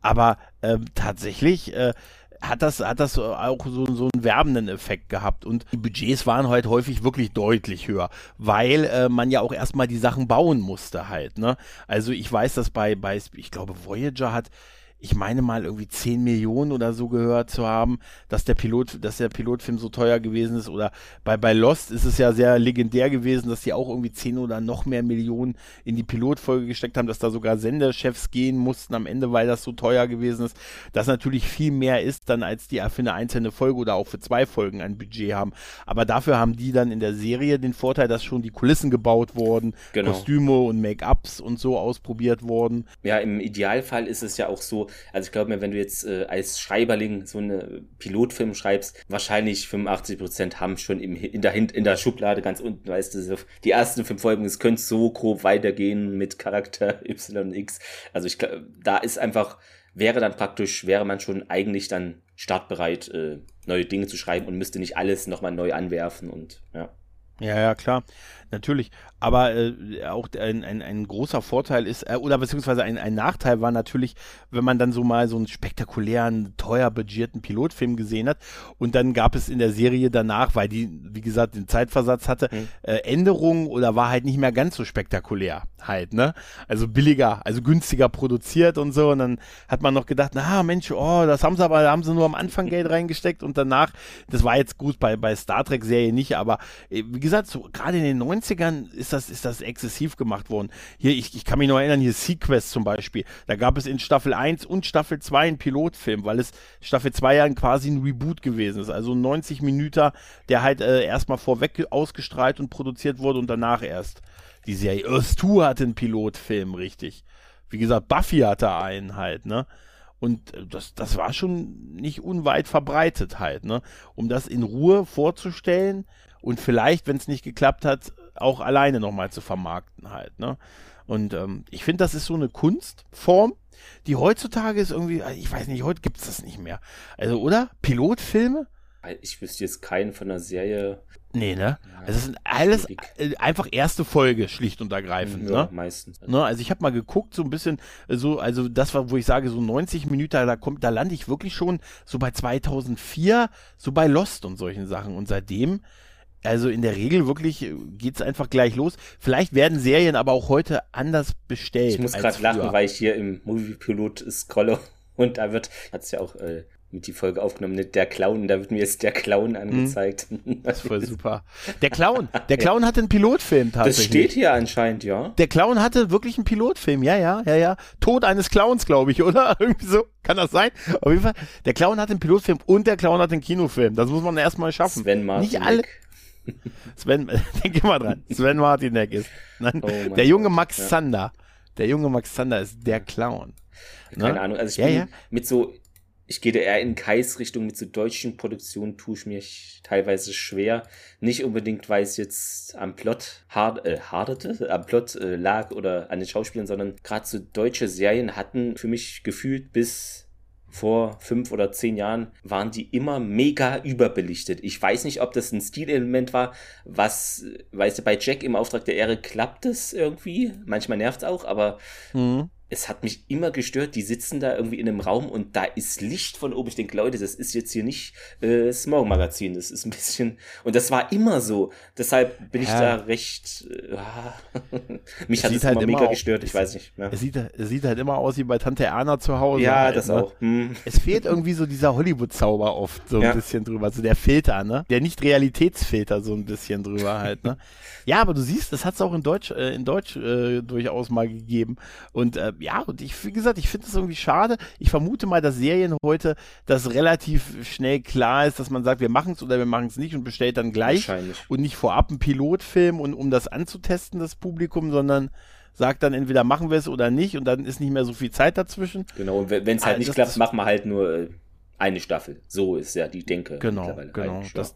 Aber äh, tatsächlich, äh, hat das, hat das auch so, so einen werbenden Effekt gehabt. Und die Budgets waren halt häufig wirklich deutlich höher, weil äh, man ja auch erstmal die Sachen bauen musste halt. Ne? Also ich weiß, dass bei, bei, ich glaube, Voyager hat ich meine mal irgendwie 10 Millionen oder so gehört zu haben, dass der Pilot, dass der Pilotfilm so teuer gewesen ist. Oder bei, bei Lost ist es ja sehr legendär gewesen, dass die auch irgendwie 10 oder noch mehr Millionen in die Pilotfolge gesteckt haben, dass da sogar Senderchefs gehen mussten am Ende, weil das so teuer gewesen ist. Das natürlich viel mehr ist dann, als die für eine einzelne Folge oder auch für zwei Folgen ein Budget haben. Aber dafür haben die dann in der Serie den Vorteil, dass schon die Kulissen gebaut wurden, genau. Kostüme und Make-ups und so ausprobiert wurden. Ja, im Idealfall ist es ja auch so, also ich glaube mir, wenn du jetzt äh, als Schreiberling so eine Pilotfilm schreibst, wahrscheinlich 85 Prozent haben schon im, in, der, in der Schublade ganz unten, weißt du, die ersten fünf Folgen, es könnte so grob weitergehen mit Charakter Y und X. Also ich glaube, da ist einfach, wäre dann praktisch, wäre man schon eigentlich dann startbereit, äh, neue Dinge zu schreiben und müsste nicht alles nochmal neu anwerfen und ja. Ja, ja, klar natürlich. Aber äh, auch ein, ein, ein großer Vorteil ist, äh, oder beziehungsweise ein, ein Nachteil war natürlich, wenn man dann so mal so einen spektakulären, teuer budgetierten Pilotfilm gesehen hat und dann gab es in der Serie danach, weil die, wie gesagt, den Zeitversatz hatte, mhm. äh, Änderungen oder war halt nicht mehr ganz so spektakulär halt, ne? Also billiger, also günstiger produziert und so und dann hat man noch gedacht, na Mensch, oh, das haben sie aber, da haben sie nur am Anfang Geld reingesteckt und danach, das war jetzt gut bei, bei Star Trek Serie nicht, aber äh, wie gesagt, so gerade in den 90 90ern ist das, ist das exzessiv gemacht worden. Hier, ich, ich kann mich noch erinnern, hier Sequest zum Beispiel. Da gab es in Staffel 1 und Staffel 2 einen Pilotfilm, weil es Staffel 2 ja quasi ein Reboot gewesen ist. Also 90 Minuten, der halt äh, erstmal vorweg ausgestrahlt und produziert wurde und danach erst die Serie. Earth 2 hatte einen Pilotfilm, richtig. Wie gesagt, Buffy hatte einen halt, ne? Und äh, das, das war schon nicht unweit verbreitet halt, ne? Um das in Ruhe vorzustellen und vielleicht, wenn es nicht geklappt hat, auch alleine nochmal zu vermarkten halt. Ne? Und ähm, ich finde, das ist so eine Kunstform, die heutzutage ist irgendwie, ich weiß nicht, heute gibt es das nicht mehr. Also, oder? Pilotfilme? Ich wüsste jetzt keinen von der Serie. Nee, ne? Ja, also es sind alles äh, einfach erste Folge, schlicht und ergreifend, ja, ne? meistens. Ne? Also ich habe mal geguckt, so ein bisschen, so, also das war, wo ich sage, so 90 Minuten, da kommt, da lande ich wirklich schon so bei 2004, so bei Lost und solchen Sachen. Und seitdem also in der Regel wirklich äh, geht es einfach gleich los. Vielleicht werden Serien aber auch heute anders bestellt. Ich muss gerade lachen, weil ich hier im Movie-Pilot scrolle und da wird, hat es ja auch äh, mit die Folge aufgenommen, nicht der Clown, da wird mir jetzt der Clown mhm. angezeigt. Das ist voll super. Der Clown, der Clown hatte einen Pilotfilm tatsächlich. Das steht hier anscheinend, ja. Der Clown hatte wirklich einen Pilotfilm, ja, ja, ja, ja. Tod eines Clowns, glaube ich, oder? Irgendwie so, kann das sein? Auf jeden Fall, der Clown hat einen Pilotfilm und der Clown hat einen Kinofilm. Das muss man erstmal schaffen. Sven Martin Nicht alle, Sven, denke mal dran. Sven Martinek ist. Nein, oh der junge Max ja. Zander. Der junge Max Zander ist der Clown. Keine ne? Ahnung, also ich ja, bin ja. mit so ich gehe eher in Kais Richtung mit so deutschen Produktionen tue ich mir teilweise schwer. Nicht unbedingt, weil es jetzt am Plot hard, äh, hardete, am Plot äh, lag oder an den Schauspielern, sondern gerade so deutsche Serien hatten für mich gefühlt bis vor fünf oder zehn Jahren waren die immer mega überbelichtet. Ich weiß nicht, ob das ein Stilelement war, was, weißt du, bei Jack im Auftrag der Ehre klappt es irgendwie. Manchmal nervt es auch, aber mhm es hat mich immer gestört, die sitzen da irgendwie in einem Raum und da ist Licht von oben. Ich denke, Leute, das ist jetzt hier nicht äh, Smog Magazin, das ist ein bisschen. Und das war immer so. Deshalb bin ja. ich da recht. Äh, mich es hat es halt immer mega auch, gestört, ich weiß nicht. Ja. Es, sieht, es sieht halt immer aus wie bei Tante Erna zu Hause. Ja, halt, das ne? auch. Hm. Es fehlt irgendwie so dieser Hollywood-Zauber oft so ein ja. bisschen drüber. Also der Filter, ne? Der Nicht-Realitätsfilter so ein bisschen drüber halt, ne? Ja, aber du siehst, das hat es auch in Deutsch, äh, in Deutsch äh, durchaus mal gegeben. Und äh, ja, und ich, wie gesagt, ich finde es irgendwie schade. Ich vermute mal, dass Serien heute das relativ schnell klar ist, dass man sagt, wir machen es oder wir machen es nicht und bestellt dann gleich. Und nicht vorab einen Pilotfilm und um das anzutesten, das Publikum, sondern sagt dann entweder machen wir es oder nicht und dann ist nicht mehr so viel Zeit dazwischen. Genau, und wenn es halt also, nicht klappt, machen wir halt nur äh, eine Staffel. So ist ja die Denke. Genau, genau. Das,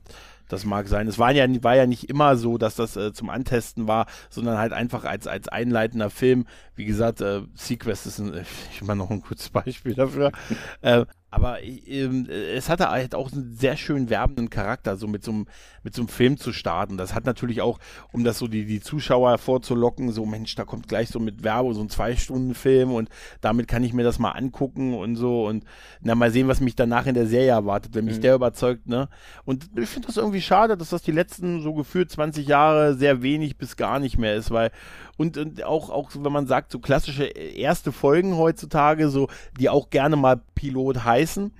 das mag sein. Es war ja, war ja nicht immer so, dass das äh, zum Antesten war, sondern halt einfach als, als einleitender Film. Wie gesagt, äh, Sequest ist ein, ich immer noch ein gutes Beispiel dafür. äh, aber ähm, es hatte halt auch einen sehr schön werbenden Charakter, so mit so einem, mit so einem Film zu starten. Das hat natürlich auch, um das so die, die Zuschauer vorzulocken, so Mensch, da kommt gleich so mit Werbung so ein Zwei-Stunden-Film und damit kann ich mir das mal angucken und so und na mal sehen, was mich danach in der Serie erwartet, wenn mich mhm. der überzeugt, ne? Und ich finde das irgendwie schade, dass das die letzten so gefühlt 20 Jahre sehr wenig bis gar nicht mehr ist, weil und, und auch, auch, wenn man sagt, so klassische erste Folgen heutzutage, so, die auch gerne mal Pilot heißen,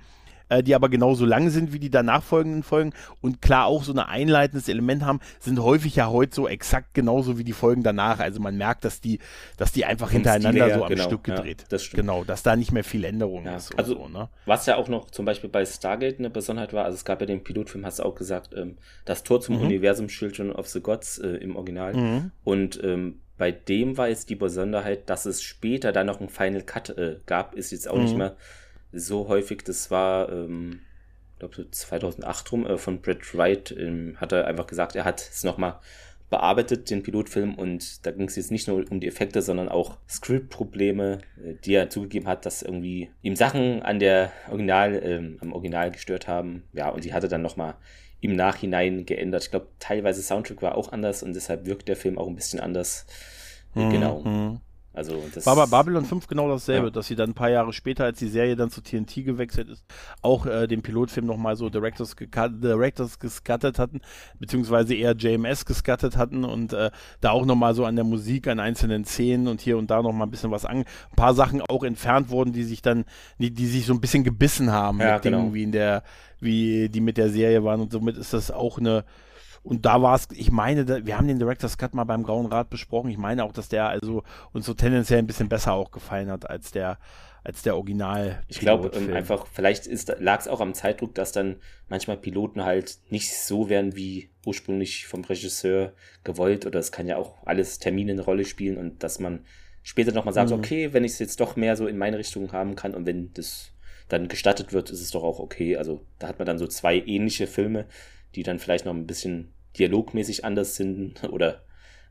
äh, die aber genauso lang sind wie die danach folgenden Folgen und klar auch so ein einleitendes Element haben, sind häufig ja heute so exakt genauso wie die Folgen danach. Also man merkt, dass die, dass die einfach hintereinander her, so am genau, Stück gedreht. Ja, das stimmt. Genau, dass da nicht mehr viel Änderung ja, ist. Also, so, ne? was ja auch noch zum Beispiel bei Stargate eine Besonderheit war, also es gab ja den Pilotfilm, hast du auch gesagt, ähm, das Tor zum mhm. Universum Children of the Gods äh, im Original. Mhm. Und ähm, bei dem war jetzt die Besonderheit, dass es später dann noch einen Final Cut äh, gab, ist jetzt auch mhm. nicht mehr so häufig. Das war, ähm, ich glaube, so 2008 rum äh, von Brett Wright. Ähm, hat er einfach gesagt, er hat es nochmal bearbeitet, den Pilotfilm, und da ging es jetzt nicht nur um die Effekte, sondern auch Script-Probleme, äh, die er zugegeben hat, dass irgendwie ihm Sachen an der Original, ähm, am Original gestört haben. Ja, und die hatte dann nochmal im Nachhinein geändert. Ich glaube, teilweise Soundtrack war auch anders und deshalb wirkt der Film auch ein bisschen anders. Mhm. Genau. Also das war bei Babylon 5 genau dasselbe, ja. dass sie dann ein paar Jahre später, als die Serie dann zu TNT gewechselt ist, auch äh, den Pilotfilm nochmal so Directors, Directors gescuttet hatten, beziehungsweise eher JMS gescuttet hatten und äh, da auch nochmal so an der Musik, an einzelnen Szenen und hier und da nochmal ein bisschen was an, ein paar Sachen auch entfernt wurden, die sich dann, die, die sich so ein bisschen gebissen haben ja, mit genau. Dingen wie in der, wie die mit der Serie waren und somit ist das auch eine und da war es, ich meine, wir haben den Director's Cut mal beim Grauen Rat besprochen. Ich meine auch, dass der also uns so tendenziell ein bisschen besser auch gefallen hat als der, als der Original. Ich glaube ähm, einfach, vielleicht lag es auch am Zeitdruck, dass dann manchmal Piloten halt nicht so werden wie ursprünglich vom Regisseur gewollt oder es kann ja auch alles Termine eine Rolle spielen und dass man später nochmal sagt, mhm. okay, wenn ich es jetzt doch mehr so in meine Richtung haben kann und wenn das dann gestattet wird, ist es doch auch okay. Also da hat man dann so zwei ähnliche Filme, die dann vielleicht noch ein bisschen dialogmäßig anders sind oder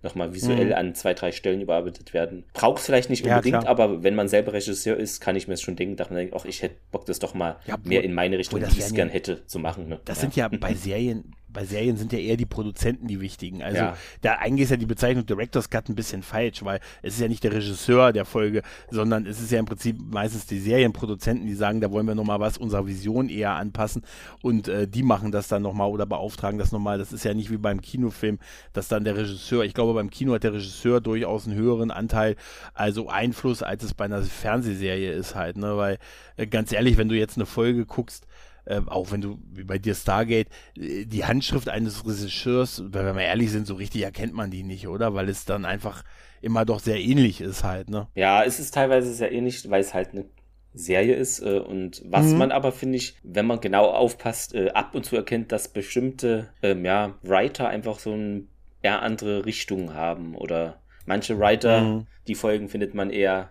nochmal visuell mhm. an zwei, drei Stellen überarbeitet werden. Braucht es vielleicht nicht unbedingt, ja, aber wenn man selber Regisseur ist, kann ich mir es schon denken, dass man denkt, ach, ich hätte Bock, das doch mal ja, mehr in meine Richtung, wie ich es gern hätte, zu machen. Ne? Das ja. sind ja bei Serien, bei Serien sind ja eher die Produzenten die wichtigen. Also ja. da eigentlich ist ja die Bezeichnung Director's Cut ein bisschen falsch, weil es ist ja nicht der Regisseur der Folge, sondern es ist ja im Prinzip meistens die Serienproduzenten, die sagen, da wollen wir nochmal was unserer Vision eher anpassen und äh, die machen das dann nochmal oder beauftragen das nochmal. Das ist ja nicht wie beim Kinofilm, dass dann der Regisseur, ich glaube beim Kino hat der Regisseur durchaus einen höheren Anteil, also Einfluss, als es bei einer Fernsehserie ist halt, ne, weil äh, ganz ehrlich, wenn du jetzt eine Folge guckst, äh, auch wenn du, wie bei dir Stargate, äh, die Handschrift eines Regisseurs, wenn wir ehrlich sind, so richtig erkennt man die nicht, oder? Weil es dann einfach immer doch sehr ähnlich ist halt, ne? Ja, es ist teilweise sehr ähnlich, weil es halt eine Serie ist äh, und was mhm. man aber, finde ich, wenn man genau aufpasst, äh, ab und zu erkennt, dass bestimmte, ähm, ja, Writer einfach so ein eher andere Richtungen haben oder Manche Writer, mhm. die Folgen findet man eher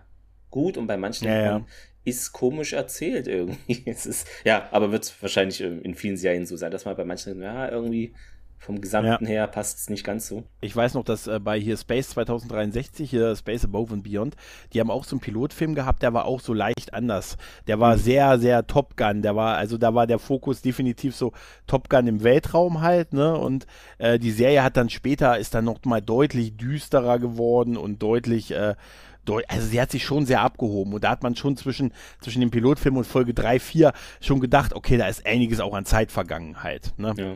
gut und bei manchen ja, ja. Ist komisch erzählt irgendwie. es ist, ja, aber wird wahrscheinlich in vielen Serien so sein, dass man bei manchen, ja, irgendwie vom Gesamten ja. her passt es nicht ganz so. Ich weiß noch, dass äh, bei hier Space 2063, hier Space Above and Beyond, die haben auch so einen Pilotfilm gehabt, der war auch so leicht anders. Der war mhm. sehr, sehr Top Gun. Der war, also da war der Fokus definitiv so Top Gun im Weltraum halt, ne? Und äh, die Serie hat dann später, ist dann noch mal deutlich düsterer geworden und deutlich, äh, also sie hat sich schon sehr abgehoben und da hat man schon zwischen, zwischen dem Pilotfilm und Folge 3, 4 schon gedacht, okay, da ist einiges auch an Zeit vergangen halt. Ne? Ja.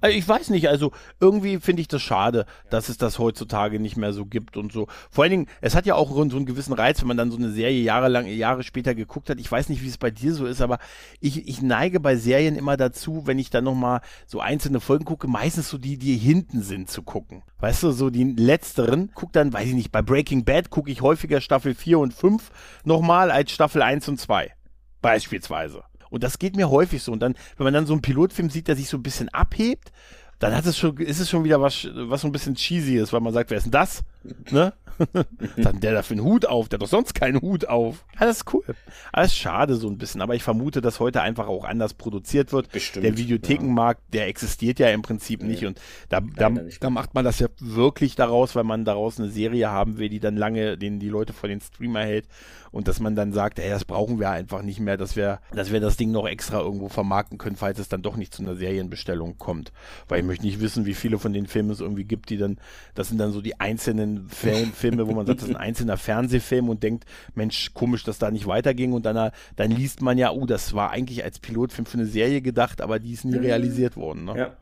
Also ich weiß nicht, also irgendwie finde ich das schade, dass es das heutzutage nicht mehr so gibt und so. Vor allen Dingen, es hat ja auch so einen gewissen Reiz, wenn man dann so eine Serie jahrelang, Jahre später geguckt hat. Ich weiß nicht, wie es bei dir so ist, aber ich, ich neige bei Serien immer dazu, wenn ich dann nochmal so einzelne Folgen gucke, meistens so die, die hinten sind, zu gucken. Weißt du, so die letzteren, guck dann, weiß ich nicht, bei Breaking Bad gucke ich häufiger Staffel 4 und 5 nochmal als Staffel 1 und 2. Beispielsweise. Und das geht mir häufig so. Und dann, wenn man dann so einen Pilotfilm sieht, der sich so ein bisschen abhebt, dann hat es schon, ist es schon wieder was, was so ein bisschen cheesy ist, weil man sagt, wer ist denn das? Ne? dann der da für einen Hut auf, der hat doch sonst keinen Hut auf. Ja, das ist cool. Alles schade so ein bisschen, aber ich vermute, dass heute einfach auch anders produziert wird. Bestimmt, der Videothekenmarkt, ja. der existiert ja im Prinzip nee. nicht und da, da, da, macht man das ja wirklich daraus, weil man daraus eine Serie haben will, die dann lange den die Leute vor den Streamer hält und dass man dann sagt, ey, das brauchen wir einfach nicht mehr, dass wir, dass wir das Ding noch extra irgendwo vermarkten können, falls es dann doch nicht zu einer Serienbestellung kommt. Weil ich möchte nicht wissen, wie viele von den Filmen es irgendwie gibt, die dann, das sind dann so die einzelnen Film, Filme, wo man sagt, das ist ein einzelner Fernsehfilm und denkt, Mensch, komisch, dass da nicht weiterging und dann, dann liest man ja, oh, das war eigentlich als Pilotfilm für eine Serie gedacht, aber die ist nie mhm. realisiert worden. Ne? Ja.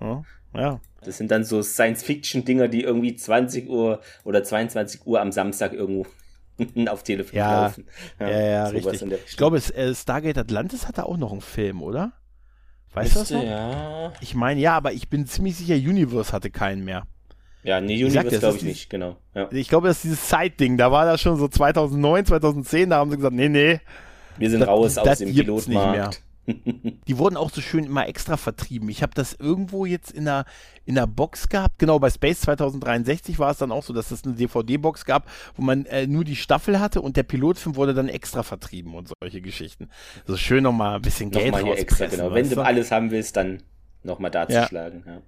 ja. Ja. Das sind dann so Science-Fiction-Dinger, die irgendwie 20 Uhr oder 22 Uhr am Samstag irgendwo auf Telefon ja, laufen. Ja, ja, ja richtig. Ich glaube, es, äh, Stargate Atlantis hatte auch noch einen Film, oder? Weißt du das noch? Ja. Ich meine, ja, aber ich bin ziemlich sicher, Universe hatte keinen mehr. Ja, nee, Universe glaube ich nicht, genau. Ja. Ich glaube, das ist dieses Side-Ding, da war das schon so 2009, 2010, da haben sie gesagt, nee, nee. Wir sind das, raus das aus dem Pilotmarkt. Die wurden auch so schön immer extra vertrieben. Ich habe das irgendwo jetzt in einer, in einer Box gehabt. Genau, bei Space 2063 war es dann auch so, dass es eine DVD-Box gab, wo man äh, nur die Staffel hatte und der Pilotfilm wurde dann extra vertrieben und solche Geschichten. So schön nochmal ein bisschen Geld nochmal hier extra, genau. Wenn du alles haben willst, dann nochmal da ja. Ja.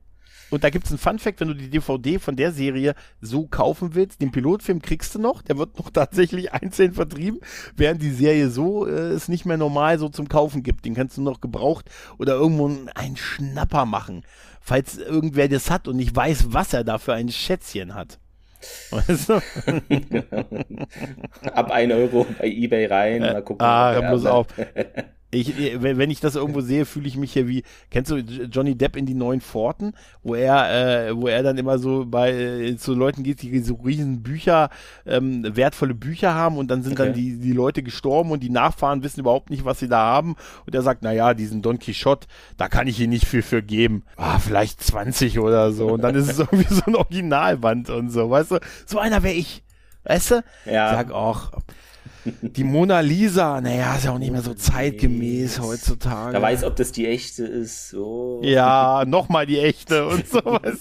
Und da gibt es einen Fun-Fact, wenn du die DVD von der Serie so kaufen willst, den Pilotfilm kriegst du noch, der wird noch tatsächlich einzeln vertrieben, während die Serie so äh, es nicht mehr normal so zum Kaufen gibt. Den kannst du noch gebraucht oder irgendwo einen Schnapper machen, falls irgendwer das hat und nicht weiß, was er da für ein Schätzchen hat. Weißt du? Ab 1 Euro bei Ebay rein, mal gucken. Ah, bloß auf. Ich, äh, wenn ich das irgendwo sehe, fühle ich mich hier wie, kennst du Johnny Depp in die neuen Forten, wo er, äh, wo er dann immer so bei äh, zu Leuten geht, die so riesen Bücher, ähm, wertvolle Bücher haben und dann sind okay. dann die, die Leute gestorben und die Nachfahren wissen überhaupt nicht, was sie da haben. Und er sagt, naja, diesen Don Quixote, da kann ich ihn nicht viel für geben. Ah, vielleicht 20 oder so. Und dann ist es irgendwie so ein Originalband und so, weißt du? So einer wäre ich. Weißt du? Ja. Sag auch, die Mona Lisa, naja, ist ja auch nicht mehr so zeitgemäß heutzutage. Da weiß, ob das die echte ist. So. Ja, nochmal die echte und sowas.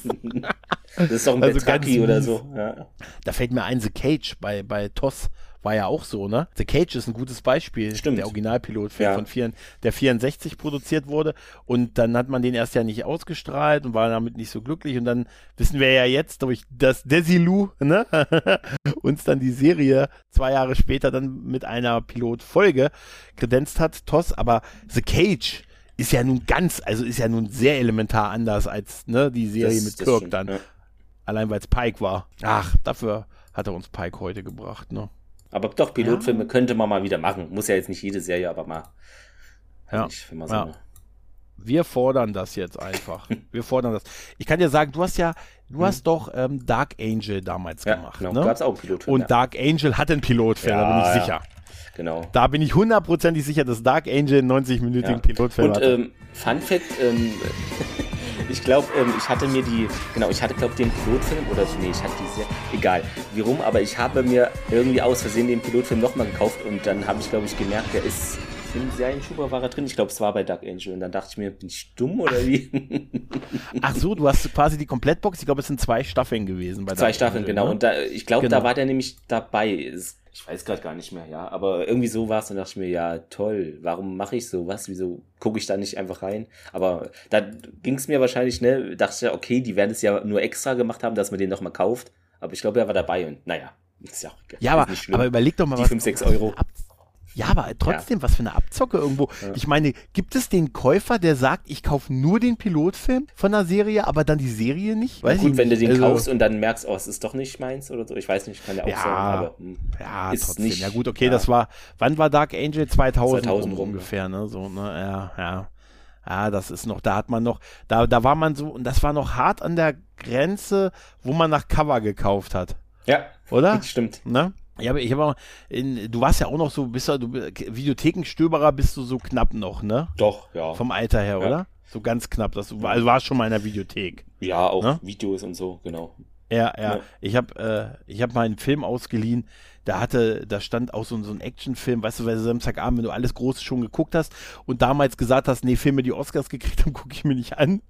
das ist doch ein also oder so. Ja. Da fällt mir ein, The Cage bei, bei Toss war ja auch so, ne? The Cage ist ein gutes Beispiel. Stimmt. Der Originalpilotfilm ja. von vier, der 64 produziert wurde und dann hat man den erst ja nicht ausgestrahlt und war damit nicht so glücklich und dann wissen wir ja jetzt durch das Desilu, ne? uns dann die Serie zwei Jahre später dann mit einer Pilotfolge kredenzt hat, Toss, aber The Cage ist ja nun ganz, also ist ja nun sehr elementar anders als ne, die Serie das, mit Kirk stimmt, dann. Ja. Allein weil es Pike war. Ach, dafür hat er uns Pike heute gebracht, ne? Aber doch, Pilotfilme ja. könnte man mal wieder machen. Muss ja jetzt nicht jede Serie, aber mal. Ja. Nicht, so ja. Wir fordern das jetzt einfach. Wir fordern das. Ich kann dir sagen, du hast ja, du hm. hast doch ähm, Dark Angel damals ja, gemacht. Genau, ne? gab es auch einen Pilotfilm. Und ja. Dark Angel hat einen Pilotfilm, da bin ich sicher. Genau. Da bin ich hundertprozentig sicher, dass Dark Angel einen 90-minütigen Pilotfilm hat. Und ähm, Fun Fact, ähm, ich glaube, ähm, ich hatte mir die, genau, ich hatte, glaube den Pilotfilm oder nee, ich hatte diese, egal, wie rum, aber ich habe mir irgendwie aus Versehen den Pilotfilm nochmal gekauft und dann habe ich, glaube ich, gemerkt, der ist Im Serienschuber war er drin. Ich glaube, es war bei Dark Angel. Und dann dachte ich mir, bin ich dumm oder wie? Ach so, du hast quasi die Komplettbox. Ich glaube, es sind zwei Staffeln gewesen. zwei Dark Staffeln, Angel, genau. Ne? Und da, ich glaube, genau. da war der nämlich dabei. Ich weiß gerade gar nicht mehr, ja. Aber irgendwie so war es. Und dachte ich mir, ja, toll. Warum mache ich sowas? Wieso gucke ich da nicht einfach rein? Aber da ging es mir wahrscheinlich schnell. Dachte ich, okay, die werden es ja nur extra gemacht haben, dass man den nochmal kauft. Aber ich glaube, er war dabei. Und naja, ist ja auch Ja, aber, aber überleg doch mal, die was. 5, 6 Euro. Ab ja, aber trotzdem, ja. was für eine Abzocke irgendwo. Ja. Ich meine, gibt es den Käufer, der sagt, ich kaufe nur den Pilotfilm von der Serie, aber dann die Serie nicht? Weiß gut, wenn du den also, kaufst und dann merkst, oh, es ist doch nicht meins oder so. Ich weiß nicht, kann ja auch ja, sein, aber hm, ja, ist trotzdem. Nicht, ja gut, okay, das war, wann war Dark Angel? 2000, 2000 rum, ungefähr, ne? So, ne? Ja, ja. Ja, das ist noch, da hat man noch, da, da war man so, und das war noch hart an der Grenze, wo man nach Cover gekauft hat. Ja. Oder? Stimmt. Ne? Ja, aber ich habe auch, in, du warst ja auch noch so, bist du, Videothekenstöberer bist du so knapp noch, ne? Doch, ja. Vom Alter her, ja. oder? So ganz knapp, das du, also warst schon mal in der Videothek. Ja, auch ne? Videos und so, genau. Ja, ja. ja. Ich habe äh, hab mal einen Film ausgeliehen, da hatte, da stand auch so, so ein Actionfilm, weißt du, weil Samstagabend, wenn du alles Große schon geguckt hast und damals gesagt hast, nee, Filme, die Oscars gekriegt haben, gucke ich mir nicht an.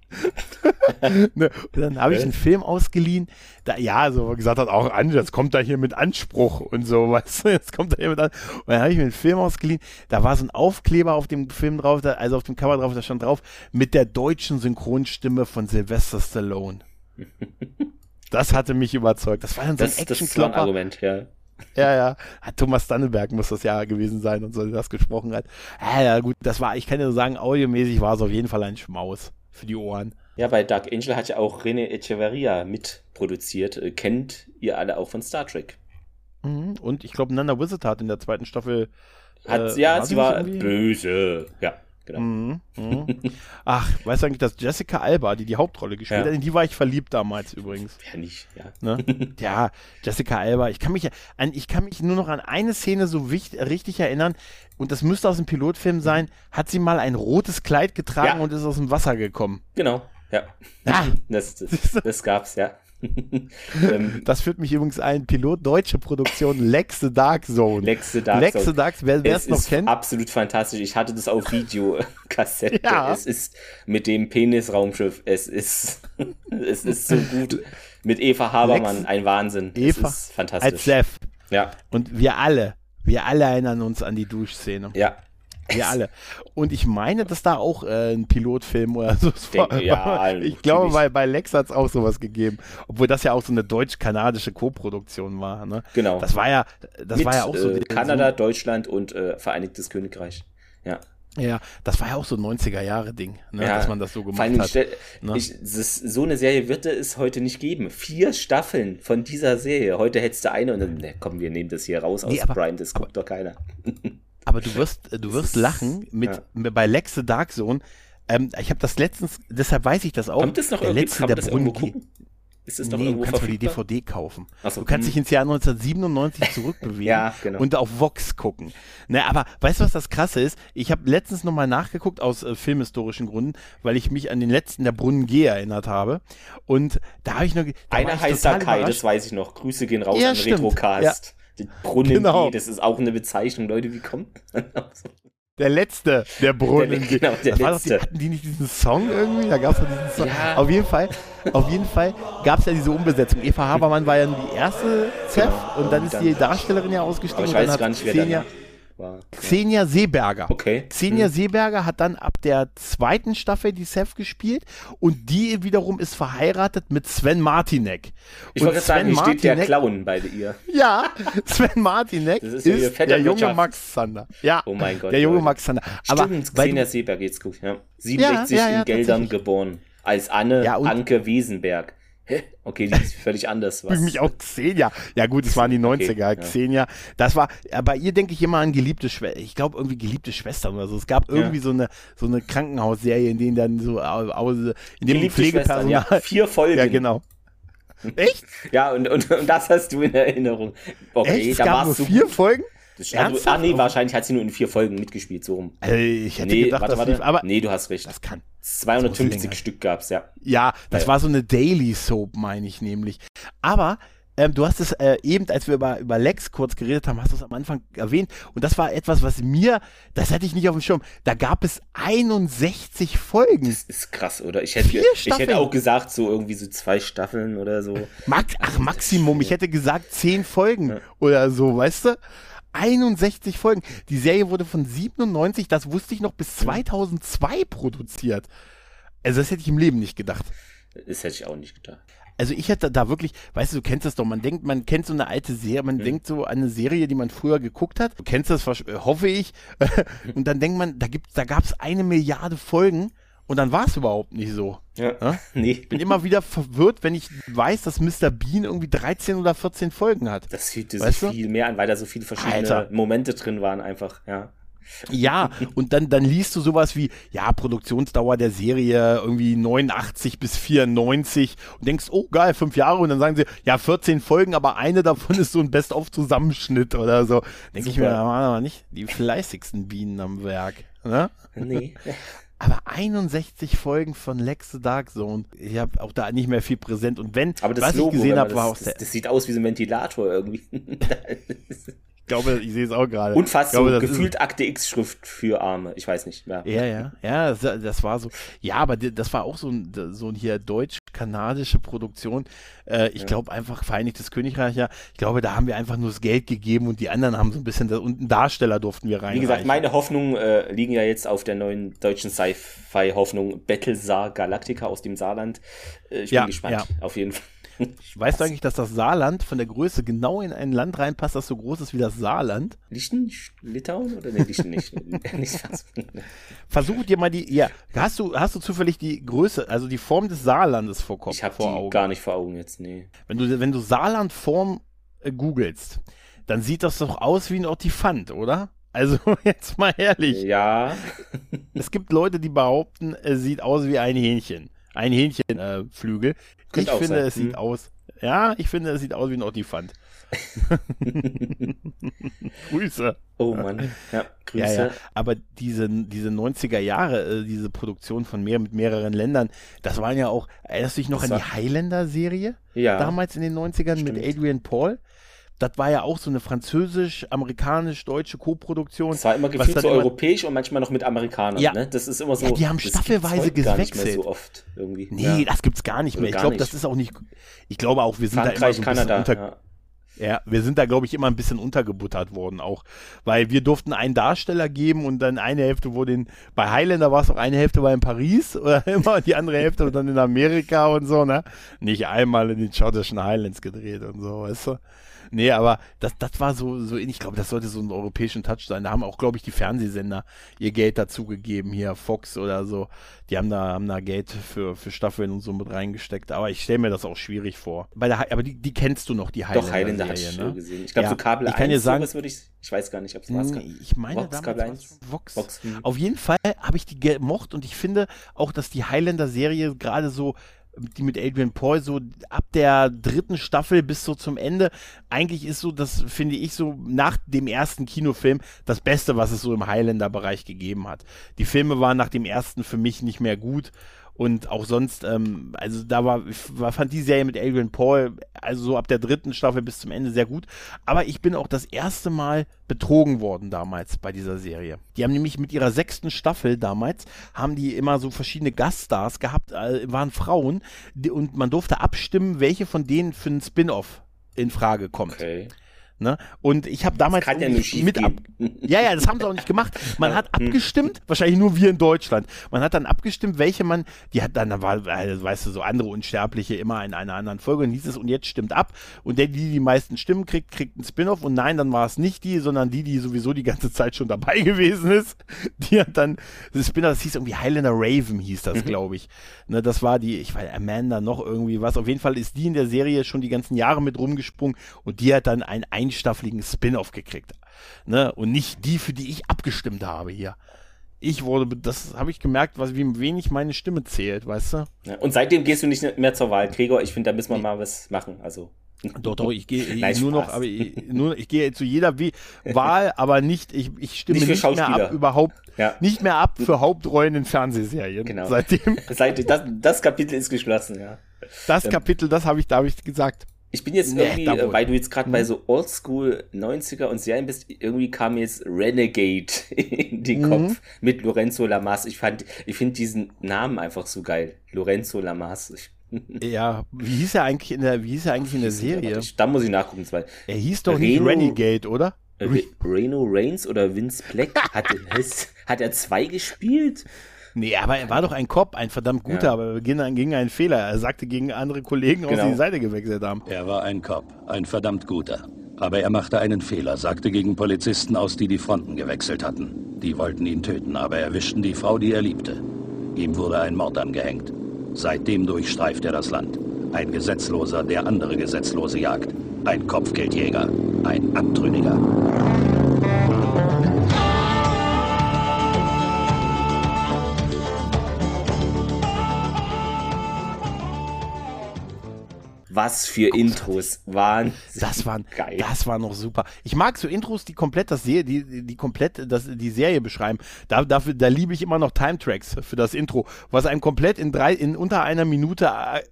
ne? Und dann habe ich einen Film ausgeliehen, da, ja, so gesagt hat, auch an, das kommt da hier mit Anspruch und so, weißt du, jetzt kommt da hier mit an. Und dann habe ich mir einen Film ausgeliehen, da war so ein Aufkleber auf dem Film drauf, da, also auf dem Cover drauf, da stand drauf, mit der deutschen Synchronstimme von Sylvester Stallone. Das hatte mich überzeugt. Das war dann so ein das, das ist so ein Argument, ja. Ja, ja. Thomas Dannenberg muss das ja gewesen sein und so, der das gesprochen hat. Ja, ja, gut, das war, ich kann ja nur sagen, audiomäßig war es auf jeden Fall ein Schmaus für die Ohren. Ja, bei Dark Angel hat ja auch René Echeverria mitproduziert. Äh, kennt ihr alle auch von Star Trek. Mhm. Und ich glaube, Nana Wizard hat in der zweiten Staffel. Hat, äh, ja, sie war böse. Ja. Genau. Mhm, mhm. Ach, weißt du eigentlich, dass Jessica Alba, die die Hauptrolle gespielt ja. hat, in die war ich verliebt damals übrigens. Ja, nicht, ja. Ne? ja, Jessica Alba. Ich kann mich an, ich kann mich nur noch an eine Szene so wichtig, richtig erinnern, und das müsste aus dem Pilotfilm sein, hat sie mal ein rotes Kleid getragen ja. und ist aus dem Wasser gekommen. Genau, ja. Ah. Das, das, das gab's, ja. Ähm, das führt mich übrigens ein Pilot deutsche Produktion Lex the Dark Zone. Lex the Dark Lex Zone. The Dark, wer es noch kennt. Absolut fantastisch. Ich hatte das auf Videokassette. ja. Es ist mit dem Penis-Raumschiff. Es ist, es ist so gut. Mit Eva Habermann Lex, ein Wahnsinn. Eva es ist fantastisch. Als Seth. Ja. Und wir alle, wir alle erinnern uns an die Duschszene. Ja. Wir alle. Und ich meine, dass da auch äh, ein Pilotfilm oder so war. Ja, ich glaube, bei, bei Lex hat es auch sowas gegeben. Obwohl das ja auch so eine deutsch-kanadische Co-Produktion war. Ne? Genau. Das war ja, das Mit, war ja auch so. Äh, Kanada, so, Deutschland und äh, Vereinigtes Königreich. Ja. Ja, das war ja auch so ein 90er-Jahre-Ding, ne, ja, dass man das so gemacht hat. Stell, ne? ich, das, so eine Serie wird es heute nicht geben. Vier Staffeln von dieser Serie. Heute hättest du eine und dann, ne, komm, wir nehmen das hier raus aus nee, aber, Prime, das guckt aber, doch keiner. Aber du wirst, du wirst lachen mit, ja. bei Lex the Dark Zone. Ähm, ich habe das letztens, deshalb weiß ich das auch. Kommt das noch der letzte, der Brunnen. Ist es noch nee, du kannst die DVD kaufen. So, du kannst dich ins Jahr 1997 zurückbewegen ja, genau. und auf Vox gucken. Ne, aber weißt du, was das Krasse ist? Ich habe letztens nochmal nachgeguckt aus äh, filmhistorischen Gründen, weil ich mich an den letzten der Brunnen G erinnert habe. Und da habe ich nur. Einer heißt Sakai, das weiß ich noch. Grüße gehen raus ja, an stimmt. Retrocast. Ja. Brunnen genau. das ist auch eine Bezeichnung, Leute, wie kommt man Der letzte, der Brunnen. Der, genau, der letzte. Doch, die, hatten die nicht diesen Song irgendwie? Da gab es diesen Song. Ja. Auf jeden Fall, auf jeden Fall gab es ja diese Umbesetzung. Eva Habermann war ja die erste Chef genau. und dann ist die Darstellerin ja ausgestiegen. Aber ich weiß gar nicht, wer Xenia, war. Xenia Seeberger. Okay. Xenia hm. Seeberger hat dann ab der zweiten Staffel die Seth gespielt und die wiederum ist verheiratet mit Sven Martinek. Ich wollte sagen, hier steht der Clown bei ihr. Ja, Sven Martinek ist, ist der junge Max Zander. Ja, oh mein Gott. Der junge Leute. Max Zander. Aber Stimmt, Xenia Seeberger geht's gut. Ja. 67 ja, ja, in Geldern geboren. Als Anne Anke Wiesenberg. Okay, die ist völlig anders. Was? mich auch Xenia. Ja gut, es waren die 90er. Okay, ja. Xenia. Das war, bei ihr denke ich immer an geliebte Schwestern. Ich glaube irgendwie geliebte Schwestern oder so. Es gab irgendwie ja. so eine so eine Krankenhausserie, in denen dann so aus, in dem Pflegepersonal. Ja, vier Folgen. Ja, genau. Echt? ja, und, und, und das hast du in Erinnerung. Okay, Echt? Es da gab nur vier gut. Folgen? Das, also, ah, nee, wahrscheinlich hat sie nur in vier Folgen mitgespielt, so rum. Also ich hätte nee, gedacht, warte, das lief, aber. Nee, du hast recht. Das kann. 250 Stück gab's, ja. Ja, das ja. war so eine Daily Soap, meine ich nämlich. Aber ähm, du hast es äh, eben, als wir über, über Lex kurz geredet haben, hast du es am Anfang erwähnt. Und das war etwas, was mir, das hatte ich nicht auf dem Schirm. Da gab es 61 Folgen. Das ist krass, oder? Ich hätte, ich hätte auch gesagt, so irgendwie so zwei Staffeln oder so. Max, ach, Maximum. Ich hätte gesagt zehn Folgen ja. oder so, weißt du? 61 Folgen. Die Serie wurde von 97, das wusste ich noch, bis 2002 produziert. Also das hätte ich im Leben nicht gedacht. Das hätte ich auch nicht gedacht also ich hätte da wirklich, weißt du, du kennst das doch, man denkt, man kennt so eine alte Serie, man mhm. denkt so an eine Serie, die man früher geguckt hat. Du kennst das, äh, hoffe ich. und dann denkt man, da gibt's, da gab's eine Milliarde Folgen und dann war es überhaupt nicht so. Ja. ja? Nee. Ich bin immer wieder verwirrt, wenn ich weiß, dass Mr. Bean irgendwie 13 oder 14 Folgen hat. Das fühlte sich viel mehr an, weil da so viele verschiedene Alter. Momente drin waren, einfach, ja. Ja, und dann, dann liest du sowas wie, ja, Produktionsdauer der Serie irgendwie 89 bis 94 und denkst, oh geil, fünf Jahre und dann sagen sie, ja, 14 Folgen, aber eine davon ist so ein Best-of-Zusammenschnitt oder so. Denke ich mir, da waren aber nicht die fleißigsten Bienen am Werk. Ne? Nee. Aber 61 Folgen von Lex the Dark Zone. Ich habe auch da nicht mehr viel präsent. Und wenn, aber das was Logo, ich gesehen habe, war auch das, das sieht aus wie so ein Ventilator irgendwie. Ich glaube, ich sehe es auch gerade. Und fast glaube, so gefühlt Akte X-Schrift für Arme. Ich weiß nicht. Ja, ja, ja. ja das, das, war so. Ja, aber das war auch so ein, so ein hier deutsch-kanadische Produktion. Äh, ich ja. glaube einfach Vereinigtes Königreich, ja. Ich glaube, da haben wir einfach nur das Geld gegeben und die anderen haben so ein bisschen, und einen Darsteller durften wir rein. Wie gesagt, meine Hoffnungen äh, liegen ja jetzt auf der neuen deutschen Sci-Fi-Hoffnung Battlestar Galactica aus dem Saarland. Äh, ich bin ja, gespannt, auf jeden Fall. Weißt du eigentlich, dass das Saarland von der Größe genau in ein Land reinpasst, das so groß ist wie das Saarland? Lichten? Litauen oder nee, Lichten nicht? Versuch dir mal die, ja, hast du, hast du zufällig die Größe, also die Form des Saarlandes vor Kopf? Ich habe die Augen. gar nicht vor Augen jetzt, nee. Wenn du, wenn du Saarlandform äh, googelst, dann sieht das doch aus wie ein Ortifant, oder? Also jetzt mal ehrlich. Ja. es gibt Leute, die behaupten, es sieht aus wie ein Hähnchen. Ein Hähnchenflügel. Äh, ich finde, sein. es hm. sieht aus. Ja, ich finde, es sieht aus wie ein Ottifant. Grüße. Oh Mann, ja, Grüße. Ja, ja. Aber diese, diese 90er Jahre, äh, diese Produktion von mehr mit mehreren Ländern, das waren ja auch, erinnerst du dich noch das an die Highlander-Serie? Ja. Damals in den 90ern Stimmt. mit Adrian Paul? Das war ja auch so eine französisch-amerikanisch-deutsche Co-Produktion. Das war immer gefühlt so europäisch und manchmal noch mit Amerikanern. Ja. Ne? Das ist immer so. Ja, die haben staffelweise gewechselt. so oft irgendwie. Nee, ja. das gibt's gar nicht mehr. ich glaube, das ist auch nicht. Ich glaube auch, wir sind Frankreich, da immer so ein Kanada, unter, ja. Ja, wir sind da, glaube ich, immer ein bisschen untergebuttert worden auch. Weil wir durften einen Darsteller geben und dann eine Hälfte wurde in, bei Highlander war es auch eine Hälfte war in Paris oder immer die andere Hälfte dann in Amerika und so, ne? Nicht einmal in den schottischen Highlands gedreht und so, weißt du? Nee, aber das, das war so, so ähnlich. Ich glaube, das sollte so einen europäischen Touch sein. Da haben auch, glaube ich, die Fernsehsender ihr Geld dazugegeben, hier Fox oder so. Die haben da, haben da Geld für, für Staffeln und so mit reingesteckt. Aber ich stelle mir das auch schwierig vor. Bei der, aber die, die kennst du noch, die Highlander. Doch, Highlander hatte ich ne? gesehen. Ich glaube, ja, so Kabel ich kann 1, sagen, würde ich, ich weiß gar nicht, ob es war. Ich meine, Vox, damals Kabel 1. Vox. Vox. Hm. Auf jeden Fall habe ich die gemocht und ich finde auch, dass die Highlander-Serie gerade so die mit Adrian Paul so ab der dritten Staffel bis so zum Ende. Eigentlich ist so, das finde ich so nach dem ersten Kinofilm das Beste, was es so im Highlander-Bereich gegeben hat. Die Filme waren nach dem ersten für mich nicht mehr gut und auch sonst, ähm, also da war, war, fand die Serie mit Adrian Paul, also so ab der dritten Staffel bis zum Ende sehr gut. Aber ich bin auch das erste Mal betrogen worden damals bei dieser Serie. Die haben nämlich mit ihrer sechsten Staffel damals, haben die immer so verschiedene Gaststars gehabt, äh, waren Frauen, die, und man durfte abstimmen, welche von denen für einen Spin-off in Frage kommt. Okay. Ne? Und ich habe damals ja mit ab. Ja, ja, das haben sie auch nicht gemacht. Man hat hm. abgestimmt, wahrscheinlich nur wir in Deutschland. Man hat dann abgestimmt, welche man, die hat dann, da war, also, weißt du, so andere Unsterbliche immer in einer anderen Folge und hieß es, und jetzt stimmt ab. Und der, die die meisten Stimmen kriegt, kriegt einen Spin-off. Und nein, dann war es nicht die, sondern die, die sowieso die ganze Zeit schon dabei gewesen ist. Die hat dann, das Spin-off, das hieß irgendwie Highlander Raven, hieß das, mhm. glaube ich. Ne, das war die, ich weiß, Amanda noch irgendwie was. Auf jeden Fall ist die in der Serie schon die ganzen Jahre mit rumgesprungen und die hat dann ein einstaffligen Spin-off gekriegt. Ne? Und nicht die, für die ich abgestimmt habe hier. Ich wurde, das habe ich gemerkt, was, wie wenig meine Stimme zählt, weißt du? Ja, und seitdem gehst du nicht mehr zur Wahl, Gregor. Ich finde, da müssen wir mal was machen. Also. Doch, doch, ich gehe nur noch, aber ich, nur, ich gehe zu jeder Wahl, aber nicht, ich, ich stimme nicht, nicht mehr ab, überhaupt, ja. nicht mehr ab für Hauptrollen in Fernsehserien. Genau. Seitdem. Seit, das, das Kapitel ist geschlossen, ja. Das ähm, Kapitel, das habe ich, da habe ich gesagt. Ich bin jetzt irgendwie, nee, weil du jetzt gerade hm. bei so Oldschool 90er und Serien bist, irgendwie kam jetzt Renegade in den mhm. Kopf mit Lorenzo Lamas. Ich fand, ich finde diesen Namen einfach so geil. Lorenzo Lamas. Ja, wie hieß er eigentlich in der, wie hieß er eigentlich in der Serie? da muss ich nachgucken, weil. Er hieß doch Reno, nicht Renegade, oder? Re Reno Reigns oder Vince Black? Hat, hat er zwei gespielt? Nee, aber er war doch ein Cop, ein verdammt guter, ja. aber ging, ging ein Fehler. Er sagte gegen andere Kollegen, genau. aus die Seite gewechselt haben. Er war ein Cop, ein verdammt guter. Aber er machte einen Fehler, sagte gegen Polizisten aus, die die Fronten gewechselt hatten. Die wollten ihn töten, aber erwischten die Frau, die er liebte. Ihm wurde ein Mord angehängt. Seitdem durchstreift er das Land. Ein Gesetzloser, der andere Gesetzlose jagt. Ein Kopfgeldjäger. Ein Abtrünniger. Was für Intros waren. Das waren geil. Das war noch super. Ich mag so Intros, die komplett das Serie, die, die komplett das, die Serie beschreiben. Da, dafür, da liebe ich immer noch Time Tracks für das Intro, was einem komplett in drei, in unter einer Minute äh,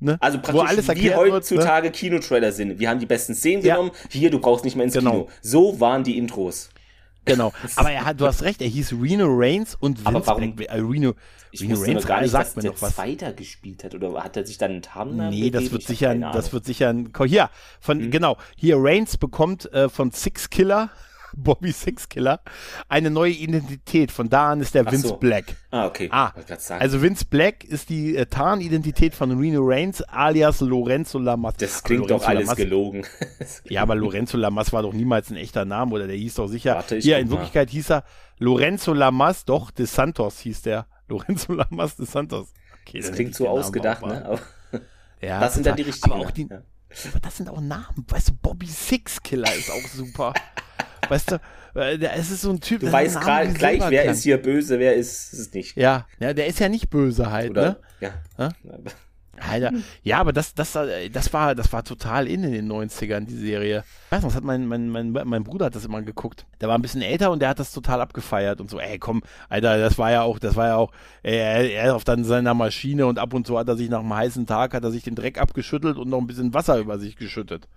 Ne? Also praktisch Wo alles wie heutzutage wird, ne? Kinotrailer sind. Wir haben die besten Szenen ja. genommen. Hier, du brauchst nicht mehr ins genau. Kino. So waren die Intros. Genau. Aber er hat, du hast recht, er hieß Reno Reigns und Vince Aber warum, äh, Reno, ich Reno Reigns gar nicht, sagt mir noch was. Zweiter gespielt hat oder hat er sich dann einen Tarnnamen Nee, das wird sicher, das wird sicher ein, hier, von, mhm. genau, hier Reigns bekommt äh, von Six Killer Bobby Sixkiller, eine neue Identität. Von da an ist der Vince so. Black. Ah, okay. Ah, also Vince Black ist die äh, Tarnidentität von Reno Reigns alias Lorenzo Lamas. Das klingt Lorenzo doch alles Lamas. gelogen. ja, aber Lorenzo Lamas war doch niemals ein echter Name oder der hieß doch sicher. Warte, Hier, in Wirklichkeit hieß er Lorenzo Lamas, doch, de Santos hieß der. Lorenzo Lamas de Santos. Okay, das klingt so ausgedacht, ne? Aber ja, das sind dann die richtigen. Aber, auch die, ja. aber das sind auch Namen. Weißt du, Bobby Sixkiller ist auch super. Weißt du, es ist so ein Typ, du weißt gerade gleich, wer kann. ist hier böse, wer ist es nicht. Ja, ja, der ist ja nicht böse halt, Oder, ne? Ja. ja? Alter, ja, aber das, das, das war, das war total in, in den 90ern, die Serie. Ich weiß noch, das hat mein, mein, mein, mein Bruder hat das immer geguckt. Der war ein bisschen älter und der hat das total abgefeiert und so, ey, komm, Alter, das war ja auch, das war ja auch, er, er auf dann seiner Maschine und ab und zu hat er sich nach einem heißen Tag, hat er sich den Dreck abgeschüttelt und noch ein bisschen Wasser über sich geschüttet.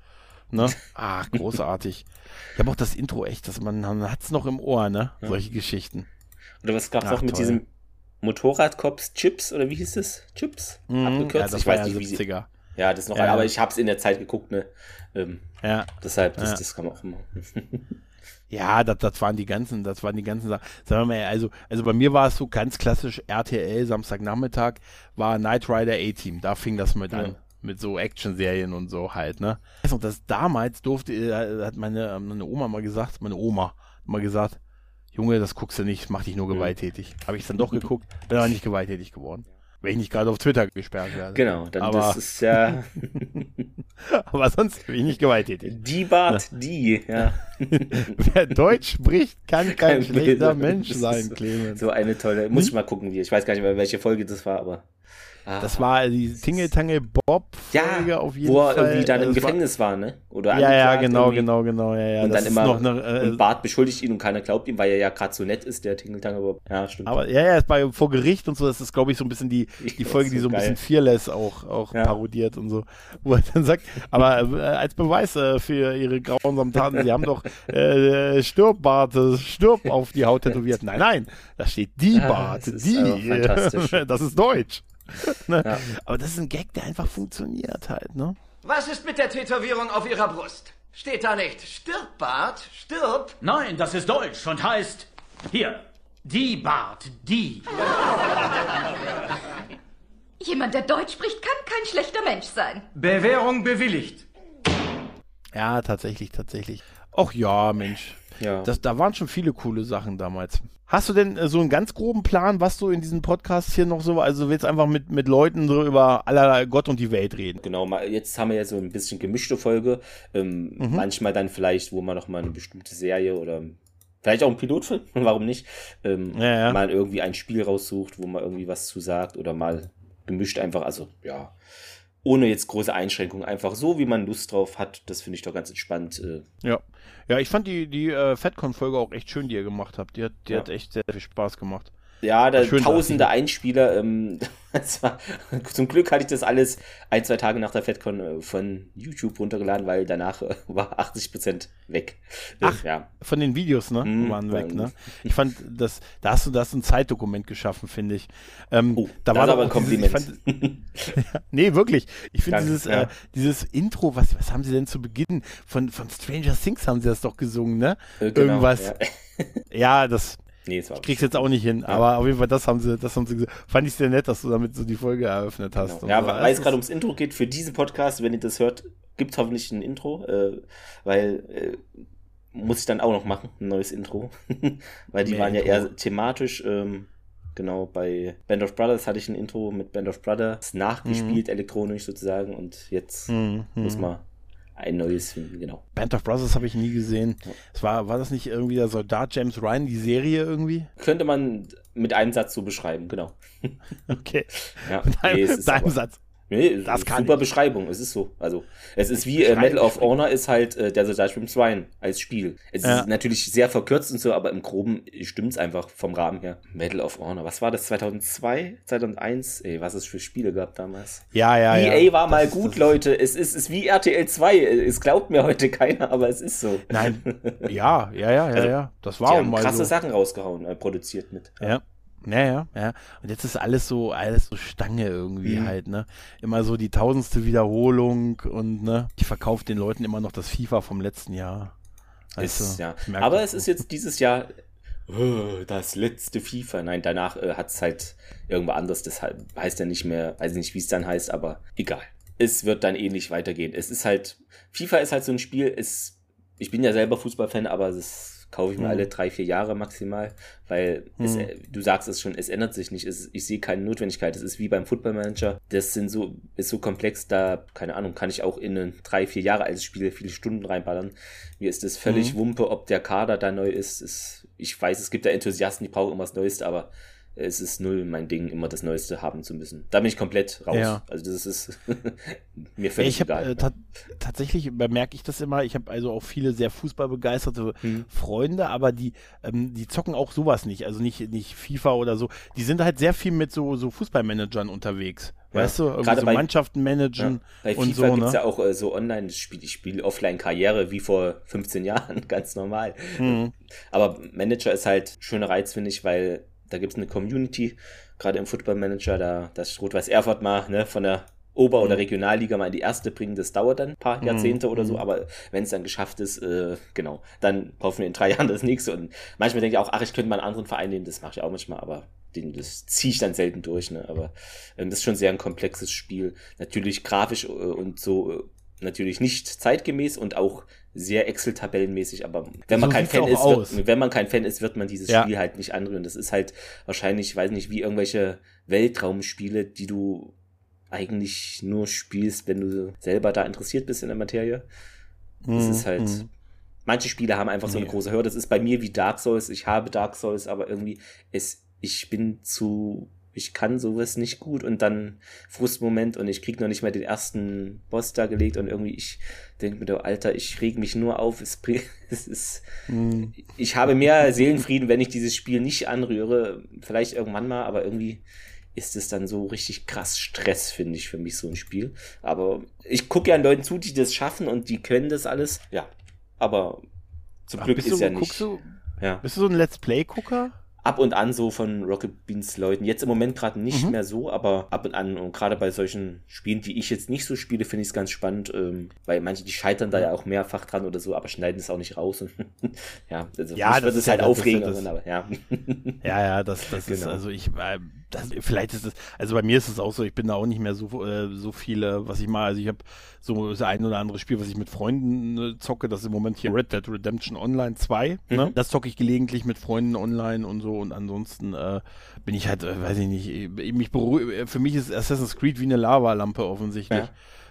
Ne? Ach, großartig. Ich habe auch das Intro echt, dass man, man hat es noch im Ohr, ne? Ja. Solche Geschichten. Oder was gab es auch mit toll. diesem Motorradcops Chips oder wie hieß es? Chips? Mhm, Abgekürzt? Ja, ich weiß ja nicht, wie sie. Ja, das noch, ja. aber ich habe es in der Zeit geguckt, ne? Ähm, ja. Deshalb, das, das kann man auch immer. Ja, das, das waren die ganzen, das waren die ganzen Sachen. Sagen wir mal, also, also bei mir war es so ganz klassisch RTL, Samstagnachmittag, war Knight Rider A-Team, da fing das mit ja. an mit so Action-Serien und so halt, ne? Und das damals durfte, äh, hat meine, meine Oma mal gesagt, meine Oma mal gesagt, Junge, das guckst du nicht, mach dich nur gewalttätig. Habe ich dann doch geguckt, bin aber nicht gewalttätig geworden. Wenn ich nicht gerade auf Twitter gesperrt werde. Genau, dann aber, das ist ja. aber sonst bin ich nicht gewalttätig. Die Bart, die, ja. Wer Deutsch spricht, kann kein, kein schlechter Mensch sein, Clemens. So eine tolle, muss ich mal gucken, wie. Ich weiß gar nicht mehr, welche Folge das war, aber. Ah. Das war die Tingle Tangle Bob Folge ja, auf jeden wo er Fall. irgendwie dann im also Gefängnis war, ne? Oder ja, ja, genau, irgendwie. genau, genau, ja, ja. Und das dann immer eine, äh, und Bart beschuldigt ihn und keiner glaubt ihm, weil er ja gerade so nett ist, der Tingle Tangle Bob. Ja, stimmt. Aber ja, ja, ist bei vor Gericht und so, das ist glaube ich so ein bisschen die die Folge, so die so ein geil. bisschen Fearless auch auch ja. parodiert und so, wo er dann sagt, aber äh, als Beweis äh, für ihre grausamen Taten, sie haben doch äh, Stirb Bart, stirb auf die Haut tätowiert. Nein, nein, da steht die Bart, das die. das ist Deutsch. ne? ja. Aber das ist ein Gag, der einfach funktioniert halt, ne? Was ist mit der Tätowierung auf Ihrer Brust? Steht da nicht Stirb, Bart, stirb? Nein, das ist Deutsch und heißt hier, die Bart, die. Jemand, der Deutsch spricht, kann kein schlechter Mensch sein. Bewährung bewilligt. Ja, tatsächlich, tatsächlich. Ach ja, Mensch. Ja. Das, da waren schon viele coole Sachen damals. Hast du denn äh, so einen ganz groben Plan, was du in diesem Podcast hier noch so, also willst einfach mit, mit Leuten so über aller Gott und die Welt reden? Genau, jetzt haben wir ja so ein bisschen gemischte Folge. Ähm, mhm. Manchmal dann vielleicht, wo man noch mal eine bestimmte Serie oder vielleicht auch ein Pilotfilm, warum nicht, ähm, ja, ja. mal irgendwie ein Spiel raussucht, wo man irgendwie was zu sagt oder mal gemischt einfach, also ja, ohne jetzt große Einschränkungen, einfach so, wie man Lust drauf hat. Das finde ich doch ganz entspannt. Äh. Ja. Ja, ich fand die, die äh, FatCon-Folge auch echt schön, die ihr gemacht habt. Die hat, die ja. hat echt sehr viel Spaß gemacht. Ja, da Schön, tausende Einspieler. Ähm, war, zum Glück hatte ich das alles ein, zwei Tage nach der FedCon äh, von YouTube runtergeladen, weil danach äh, war 80 Prozent weg. Ach, ja. von den Videos, ne? Hm, waren weg, ne? Ich fand, das, da hast du das ein Zeitdokument geschaffen, finde ich. Ähm, oh, da war aber ein Kompliment. Dieses, fand, ja, nee, wirklich. Ich finde dieses, ja. äh, dieses Intro, was, was haben sie denn zu Beginn? Von, von Stranger Things haben sie das doch gesungen, ne? Äh, genau, Irgendwas. Ja. ja, das Nee, es war ich krieg's jetzt auch nicht hin, ja. aber auf jeden Fall, das haben sie, das haben sie gesagt. Fand ich sehr nett, dass du damit so die Folge eröffnet hast. Genau. Ja, so. weil es gerade ums Intro geht, für diesen Podcast, wenn ihr das hört, gibt es hoffentlich ein Intro, äh, weil äh, muss ich dann auch noch machen, ein neues Intro. weil die Mehr waren Intro. ja eher thematisch, ähm, genau, bei Band of Brothers hatte ich ein Intro mit Band of Brothers nachgespielt, mhm. elektronisch sozusagen, und jetzt mhm. muss mhm. man ein neues finden, genau. Band of Brothers habe ich nie gesehen. Es war, war das nicht irgendwie der Soldat James Ryan, die Serie irgendwie? Könnte man mit einem Satz so beschreiben, genau. Okay. Ja, mit einem, nee, mit einem Satz. Nee, das kann super ich. Beschreibung, es ist so. Also, es ist wie äh, Medal of Honor ist halt äh, der Soldat schwimmt Swine als Spiel. Es ja. ist natürlich sehr verkürzt und so, aber im Groben stimmt es einfach vom Rahmen her. Medal of Honor, was war das, 2002, 2001? Ey, was es für Spiele gab damals? Ja, ja, EA ja. war mal das gut, ist, Leute. Es ist, ist wie RTL 2. Es glaubt mir heute keiner, aber es ist so. Nein, ja, ja, ja, ja, also, ja. Das war auch mal krasse so. Sachen rausgehauen, äh, produziert mit. ja. ja. Ja, ja, ja. Und jetzt ist alles so, alles so Stange irgendwie mhm. halt, ne? Immer so die tausendste Wiederholung und, ne? Ich verkaufe den Leuten immer noch das FIFA vom letzten Jahr. Weißt ist, ja. Aber es ist jetzt dieses Jahr oh, das letzte FIFA. Nein, danach äh, hat es halt irgendwo anders. Das heißt ja nicht mehr, weiß nicht, wie es dann heißt, aber egal. Es wird dann ähnlich weitergehen. Es ist halt, FIFA ist halt so ein Spiel, es, ich bin ja selber Fußballfan, aber es ist kaufe ich mir mhm. alle drei, vier Jahre maximal, weil mhm. es, du sagst es schon, es ändert sich nicht. Es, ich sehe keine Notwendigkeit. Es ist wie beim Football Manager. Das sind so, ist so komplex, da, keine Ahnung, kann ich auch in ein drei, vier Jahre altes Spiel viele Stunden reinballern. Mir ist das völlig mhm. Wumpe, ob der Kader da neu ist. ist. Ich weiß, es gibt da Enthusiasten, die brauchen immer das Neueste, aber es ist null mein Ding, immer das Neueste haben zu müssen. Da bin ich komplett raus. Ja. Also das ist mir völlig ich hab, egal. Äh, ta tatsächlich bemerke ich das immer. Ich habe also auch viele sehr fußballbegeisterte hm. Freunde, aber die, ähm, die zocken auch sowas nicht. Also nicht, nicht FIFA oder so. Die sind halt sehr viel mit so, so Fußballmanagern unterwegs. Ja. Weißt du, Gerade so bei, Mannschaften managen ja. bei und FIFA so. gibt es ne? ja auch äh, so Online-Spiele. Ich spiele Offline-Karriere wie vor 15 Jahren, ganz normal. Mhm. Aber Manager ist halt schöner Reiz, finde ich, weil da gibt es eine Community, gerade im Football Manager, da das Rot-Weiß Erfurt mal ne, von der Ober- oder mhm. Regionalliga mal in die erste bringen, das dauert dann ein paar mhm. Jahrzehnte mhm. oder so, mhm. aber wenn es dann geschafft ist, äh, genau, dann hoffen wir in drei Jahren das nächste. Und manchmal denke ich auch, ach, ich könnte mal einen anderen Verein nehmen, das mache ich auch manchmal, aber den, das ziehe ich dann selten durch. Ne? Aber ähm, das ist schon sehr ein komplexes Spiel. Natürlich grafisch äh, und so äh, natürlich nicht zeitgemäß und auch sehr Excel-Tabellenmäßig, aber wenn man so kein Fan ist, wird, wenn man kein Fan ist, wird man dieses ja. Spiel halt nicht anrühren. Das ist halt wahrscheinlich, weiß nicht, wie irgendwelche Weltraumspiele, die du eigentlich nur spielst, wenn du selber da interessiert bist in der Materie. Das mhm. ist halt, mhm. manche Spiele haben einfach so eine nee. große Hürde. Das ist bei mir wie Dark Souls. Ich habe Dark Souls, aber irgendwie ist, ich bin zu ich kann sowas nicht gut und dann Frustmoment und ich krieg noch nicht mal den ersten Boss da gelegt und irgendwie ich denke mir, Alter, ich reg mich nur auf, es, es ist, mhm. ich habe mehr Seelenfrieden, wenn ich dieses Spiel nicht anrühre, vielleicht irgendwann mal, aber irgendwie ist es dann so richtig krass Stress, finde ich, für mich so ein Spiel. Aber ich gucke ja an Leuten zu, die das schaffen und die können das alles. Ja, aber zum Ach, Glück ist du, ja nicht. Du, ja. Bist du so ein Let's Play-Gucker? Ab und an so von Rocket Beans Leuten. Jetzt im Moment gerade nicht mhm. mehr so, aber ab und an und gerade bei solchen Spielen, die ich jetzt nicht so spiele, finde ich es ganz spannend, ähm, weil manche, die scheitern da ja auch mehrfach dran oder so, aber schneiden es auch nicht raus. Und ja, also ja, das ist halt ja, aufregend. Ja, ja, das, das genau. ist, also ich, äh, das, vielleicht ist es, also bei mir ist es auch so, ich bin da auch nicht mehr so, äh, so viele, was ich mal, also ich habe so das ein oder andere Spiel, was ich mit Freunden äh, zocke, das ist im Moment hier Red Dead Redemption Online 2, ne? mhm. ne? das zocke ich gelegentlich mit Freunden online und so und ansonsten äh, bin ich halt, äh, weiß ich nicht, mich für mich ist Assassin's Creed wie eine Lavalampe offensichtlich. Ja.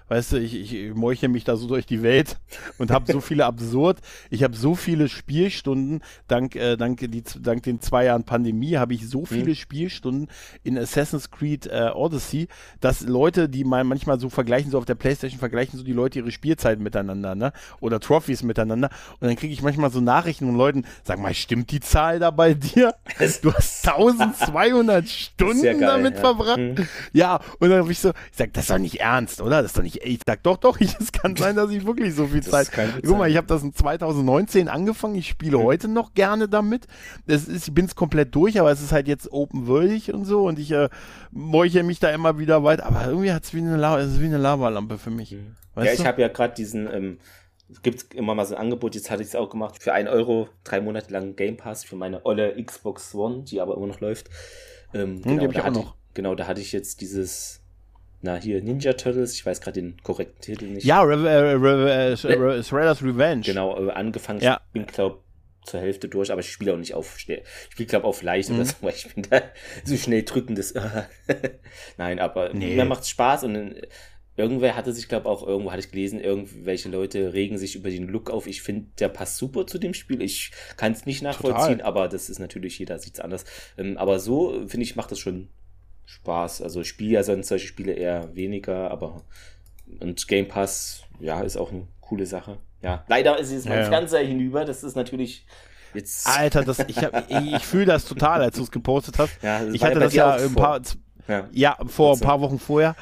Weißt du, ich, ich meuche mich da so durch die Welt und habe so viele absurd. Ich habe so viele Spielstunden, dank, äh, dank, die, dank den zwei Jahren Pandemie, habe ich so viele mhm. Spielstunden in Assassin's Creed äh, Odyssey, dass Leute, die mal manchmal so vergleichen, so auf der Playstation vergleichen so die Leute ihre Spielzeiten miteinander, ne? Oder Trophies miteinander. Und dann kriege ich manchmal so Nachrichten von Leuten, sag mal, stimmt die Zahl da bei dir? Du hast 1200 Stunden geil, damit ja. verbracht. Mhm. Ja, und dann habe ich so, ich sag, das ist doch nicht ernst, oder? Das ist doch nicht, ich sag, doch, doch, es kann sein, dass ich wirklich so viel Zeit. Guck mal, ich habe das in 2019 angefangen, ich spiele mhm. heute noch gerne damit. Das ist, ich bin es komplett durch, aber es ist halt jetzt open worldig und so und ich äh, meuche mich da immer wieder weit, aber irgendwie hat es wie eine, La wie eine Lavalampe für mich. Mhm. ja, ich habe ja gerade diesen, ähm, gibt immer mal so ein Angebot, jetzt hatte ich es auch gemacht, für 1 Euro drei Monate lang Game Pass für meine olle Xbox One, die aber immer noch läuft. Ähm, hm, genau, da hatte ich, genau, da hatte ich jetzt dieses, na hier, Ninja Turtles, ich weiß gerade den korrekten Titel nicht. Ja, Re Re Re Re Shredder's Revenge. Genau, äh, angefangen, ja. ich bin glaube zur Hälfte durch, aber ich spiele auch nicht auf schnell. Ich spiele, glaube auf leicht mhm. oder so, weil ich bin da so schnell drückendes. Nein, aber nee. mir macht Spaß und irgendwer hatte sich, glaube auch irgendwo hatte ich gelesen, irgendwelche Leute regen sich über den Look auf. Ich finde, der passt super zu dem Spiel. Ich kann es nicht nachvollziehen, Total. aber das ist natürlich, jeder sieht es anders. Ähm, aber so, finde ich, macht das schon Spaß. Also ich spiele ja sonst solche Spiele eher weniger, aber und Game Pass, ja, ist auch eine coole Sache. Ja, leider ist jetzt mein ja. Fernseher hinüber. Das ist natürlich jetzt. Alter, das, ich, ich fühle das total, als du es gepostet hast. Ja, ich hatte das ja ein paar, ja, ja vor ein paar Wochen vorher.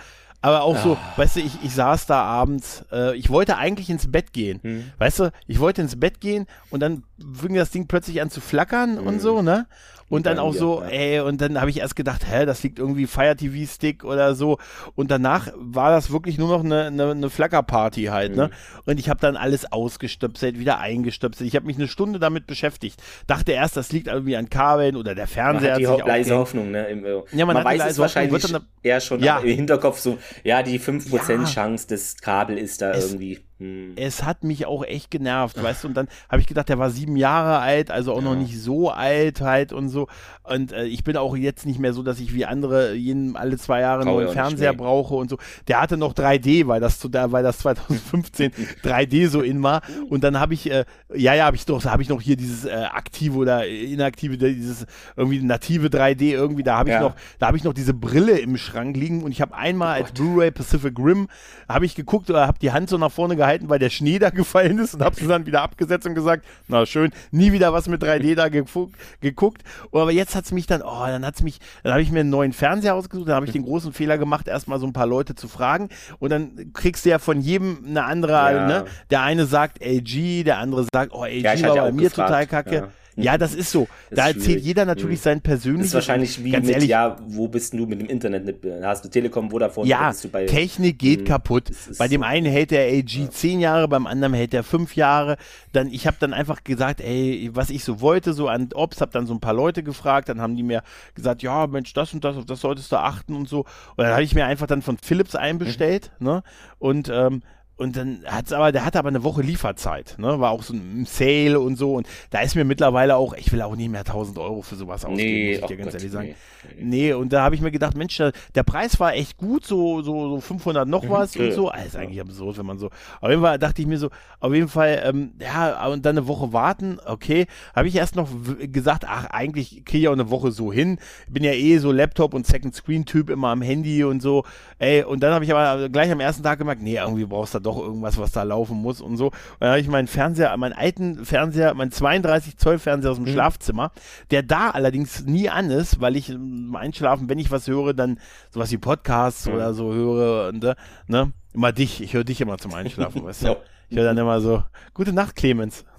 Aber auch so, ah. weißt du, ich, ich saß da abends, äh, ich wollte eigentlich ins Bett gehen. Hm. Weißt du, ich wollte ins Bett gehen und dann fing das Ding plötzlich an zu flackern hm. und so, ne? Und dann auch so, ja. ey, und dann habe ich erst gedacht, hä, das liegt irgendwie Fire TV Stick oder so. Und danach war das wirklich nur noch eine, eine, eine Flackerparty halt, ne? mhm. ne? Und ich habe dann alles ausgestöpselt, wieder eingestöpselt. Ich habe mich eine Stunde damit beschäftigt. Dachte erst, das liegt irgendwie an Kabeln oder der Fernseher. Man hat die leise Hoffnung, ne? Im, äh, ja, man, man weiß es wahrscheinlich dann, eher schon ja. im Hinterkopf so, ja, die 5% ja. Chance, das Kabel ist da es, irgendwie. Hm. Es hat mich auch echt genervt, weißt du, und dann habe ich gedacht, der war sieben Jahre alt, also auch ja. noch nicht so alt halt und so. Und äh, ich bin auch jetzt nicht mehr so, dass ich wie andere jeden, alle zwei Jahre einen neuen Fernseher brauche und so. Der hatte noch 3D, weil das zu da, weil das 2015 3D so in war. Und dann habe ich, äh, ja, ja, habe ich doch, habe ich noch hier dieses äh, aktive oder inaktive, dieses irgendwie native 3D irgendwie, da habe ich ja. noch, da habe ich noch diese Brille im Schrank liegen und ich habe einmal oh als Blu-ray Pacific Rim habe ich geguckt oder habe die Hand so nach vorne gehalten gehalten, weil der Schnee da gefallen ist und habe sie dann wieder abgesetzt und gesagt, na schön, nie wieder was mit 3D da geguckt. Aber jetzt hat es mich dann, oh, dann hat es mich, dann habe ich mir einen neuen Fernseher ausgesucht, dann habe ich den großen Fehler gemacht, erstmal so ein paar Leute zu fragen und dann kriegst du ja von jedem eine andere, ja. ne? Der eine sagt LG, der andere sagt, oh, LG ja, war bei mir gefragt. total kacke. Ja. Ja, das ist so. Das da ist erzählt jeder natürlich sein persönliches. Das ist wahrscheinlich wie mit, ehrlich, ja, wo bist du mit dem Internet? Hast du Telekom, Vodafone? Ja, bist du bei, Technik geht mh, kaputt. Bei dem einen hält der LG ja. zehn Jahre, beim anderen hält der fünf Jahre. Dann, ich habe dann einfach gesagt, ey, was ich so wollte, so an Ops, habe dann so ein paar Leute gefragt, dann haben die mir gesagt, ja, Mensch, das und das, auf das solltest du achten und so. Und dann habe ich mir einfach dann von Philips einbestellt, mhm. ne? Und ähm, und dann hat's aber, der hatte aber eine Woche Lieferzeit, ne? War auch so ein Sale und so. Und da ist mir mittlerweile auch, ich will auch nicht mehr 1000 Euro für sowas ausgeben, nee, muss ich dir ganz Gott, ehrlich sagen. Nee, nee. und da habe ich mir gedacht, Mensch, der Preis war echt gut, so, so, so 500 noch mhm. was und so. Also ist eigentlich absurd, wenn man so. Auf jeden Fall dachte ich mir so, auf jeden Fall, ähm, ja, und dann eine Woche warten, okay. Habe ich erst noch gesagt, ach, eigentlich kriege ich auch eine Woche so hin. Bin ja eh so Laptop und Second Screen Typ immer am Handy und so. Ey, und dann habe ich aber gleich am ersten Tag gemerkt, nee, irgendwie brauchst du doch irgendwas, was da laufen muss und so. Und dann habe ich meinen Fernseher, meinen alten Fernseher, meinen 32 Zoll Fernseher aus dem mhm. Schlafzimmer, der da allerdings nie an ist, weil ich im Einschlafen, wenn ich was höre, dann sowas wie Podcasts mhm. oder so höre und äh, ne, immer dich, ich höre dich immer zum Einschlafen, weißt du? Ich höre dann immer so, gute Nacht, Clemens.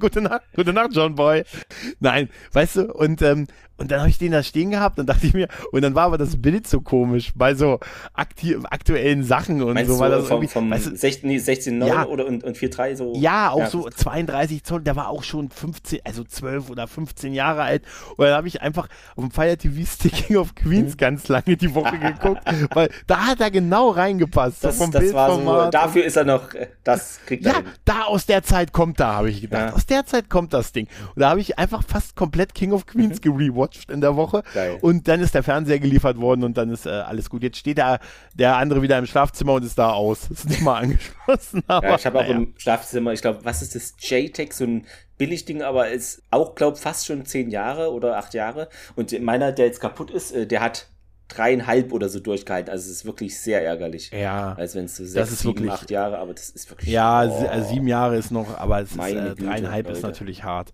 gute Nacht, gute Nacht, John Boy. Nein, weißt du, und ähm, und dann habe ich den da stehen gehabt und dachte ich mir, und dann war aber das Bild so komisch bei so aktuellen Sachen und Meinst so. Weil das vom, vom weißt du, 16, 16 9 ja, oder und, und 4,3 so. Ja, auch ja. so 32 Zoll, der war auch schon 15, also 12 oder 15 Jahre alt. Und dann habe ich einfach auf dem Fire TV Sticking of Queens mhm. ganz lange die Woche geguckt, weil da hat er genau reingepasst. Das, so vom das war so, dafür ist er noch, das kriegt er Ja, da aus der Zeit kommt da, habe ich gedacht. Ja. Aus der Zeit kommt das Ding. Und da habe ich einfach fast komplett King of Queens mhm. gerewatcht gewatcht in der Woche. Geil. Und dann ist der Fernseher geliefert worden und dann ist äh, alles gut. Jetzt steht der, der andere wieder im Schlafzimmer und ist da aus. Ist nicht mal angeschlossen. Aber, ja, ich habe auch im Schlafzimmer, ich glaube, was ist das? JTEC, so ein Billigding, aber ist auch, glaube fast schon zehn Jahre oder acht Jahre. Und meiner, der jetzt kaputt ist, äh, der hat dreieinhalb oder so durchgehalten. Also es ist wirklich sehr ärgerlich. Ja. Als wenn es so sechs, sieben, wirklich, acht Jahre, aber das ist wirklich. Ja, oh, also sieben Jahre ist noch, aber es ist, äh, dreieinhalb Güte, ist natürlich hart.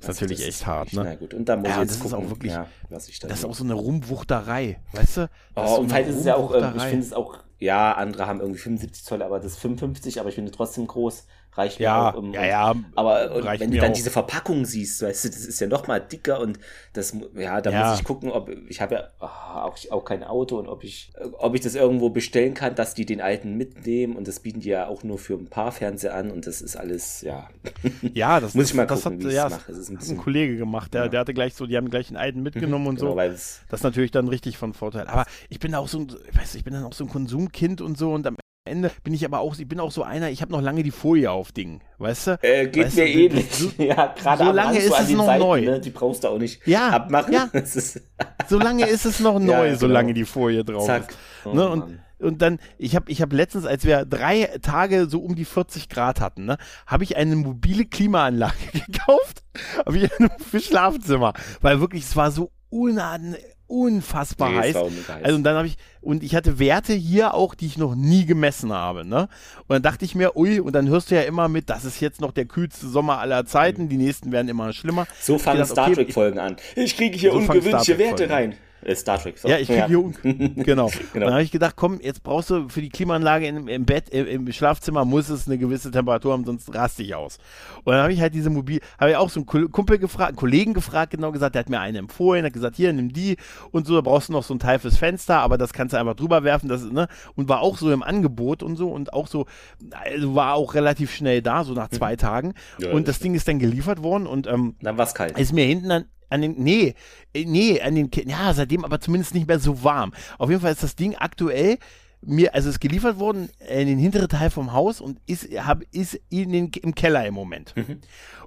Ist also natürlich echt hart, ne? Na gut, und dann muss ja, ich jetzt das gucken, ist auch wirklich, ja, das ist auch so eine Rumwuchterei, weißt du? Das oh, so und vielleicht ist es ja auch, äh, ich finde es auch, ja, andere haben irgendwie 75 Zoll, aber das ist 55, aber ich finde trotzdem groß reicht ja, mir auch. Um, ja, ja, aber wenn du dann auch. diese Verpackung siehst, weißt du, das ist ja noch mal dicker und das, ja, da ja. muss ich gucken, ob ich habe ja oh, auch, auch kein Auto und ob ich, ob ich das irgendwo bestellen kann, dass die den alten mitnehmen und das bieten die ja auch nur für ein paar Fernseher an und das ist alles, ja. Ja, das muss ich mal das gucken, hat, ja, das ein, bisschen, ein Kollege gemacht, der, ja. der hatte gleich so, die haben gleich einen alten mitgenommen und genau, so. das ist natürlich dann richtig von Vorteil. Aber ich bin auch so ein, ich weiß, ich bin dann auch so ein Konsumkind und so und am Ende bin ich aber auch, ich bin auch so einer, ich habe noch lange die Folie auf Dingen, weißt du? Äh, geht weißt mir du, ähnlich. So, ja, gerade so lange ist es noch Seiten, neu. Ne, die brauchst du auch nicht ja, abmachen. Ja. so lange ist es noch neu, ja, genau. solange die Folie drauf Zack. ist. Oh, ne? und, und dann, ich habe ich hab letztens, als wir drei Tage so um die 40 Grad hatten, ne, habe ich eine mobile Klimaanlage gekauft, habe ich für Schlafzimmer, weil wirklich, es war so unaden, unfassbar heiß. Also und dann habe ich und ich hatte Werte hier auch, die ich noch nie gemessen habe, ne? Und dann dachte ich mir, ui, und dann hörst du ja immer mit, das ist jetzt noch der kühlste Sommer aller Zeiten, die nächsten werden immer schlimmer. So fangen Star Trek Folgen an. Ich kriege hier so ungewöhnliche Werte rein. Äh, Star Trek. So. Ja, ich kriege ja. hier genau. genau. Dann habe ich gedacht, komm, jetzt brauchst du für die Klimaanlage im, im Bett, im, im, Schlafzimmer muss es eine gewisse Temperatur haben, sonst raste ich aus. Und dann habe ich halt diese Mobil, habe ich auch so einen Kumpel gefragt, einen Kollegen gefragt, genau gesagt, der hat mir eine empfohlen, hat gesagt, hier, nimm die und so, da brauchst du noch so ein Teil fürs Fenster, aber das kannst du einfach drüber werfen, das ne, und war auch so im Angebot und so und auch so, also war auch relativ schnell da, so nach zwei mhm. Tagen. Ja, und das Ding ist dann geliefert worden und ähm, dann war es kalt. Ist mir hinten dann an den, nee, äh, nee, an den, ja, seitdem aber zumindest nicht mehr so warm. Auf jeden Fall ist das Ding aktuell mir, also ist geliefert worden in den hinteren Teil vom Haus und ist, hab, ist in den, im Keller im Moment. Mhm.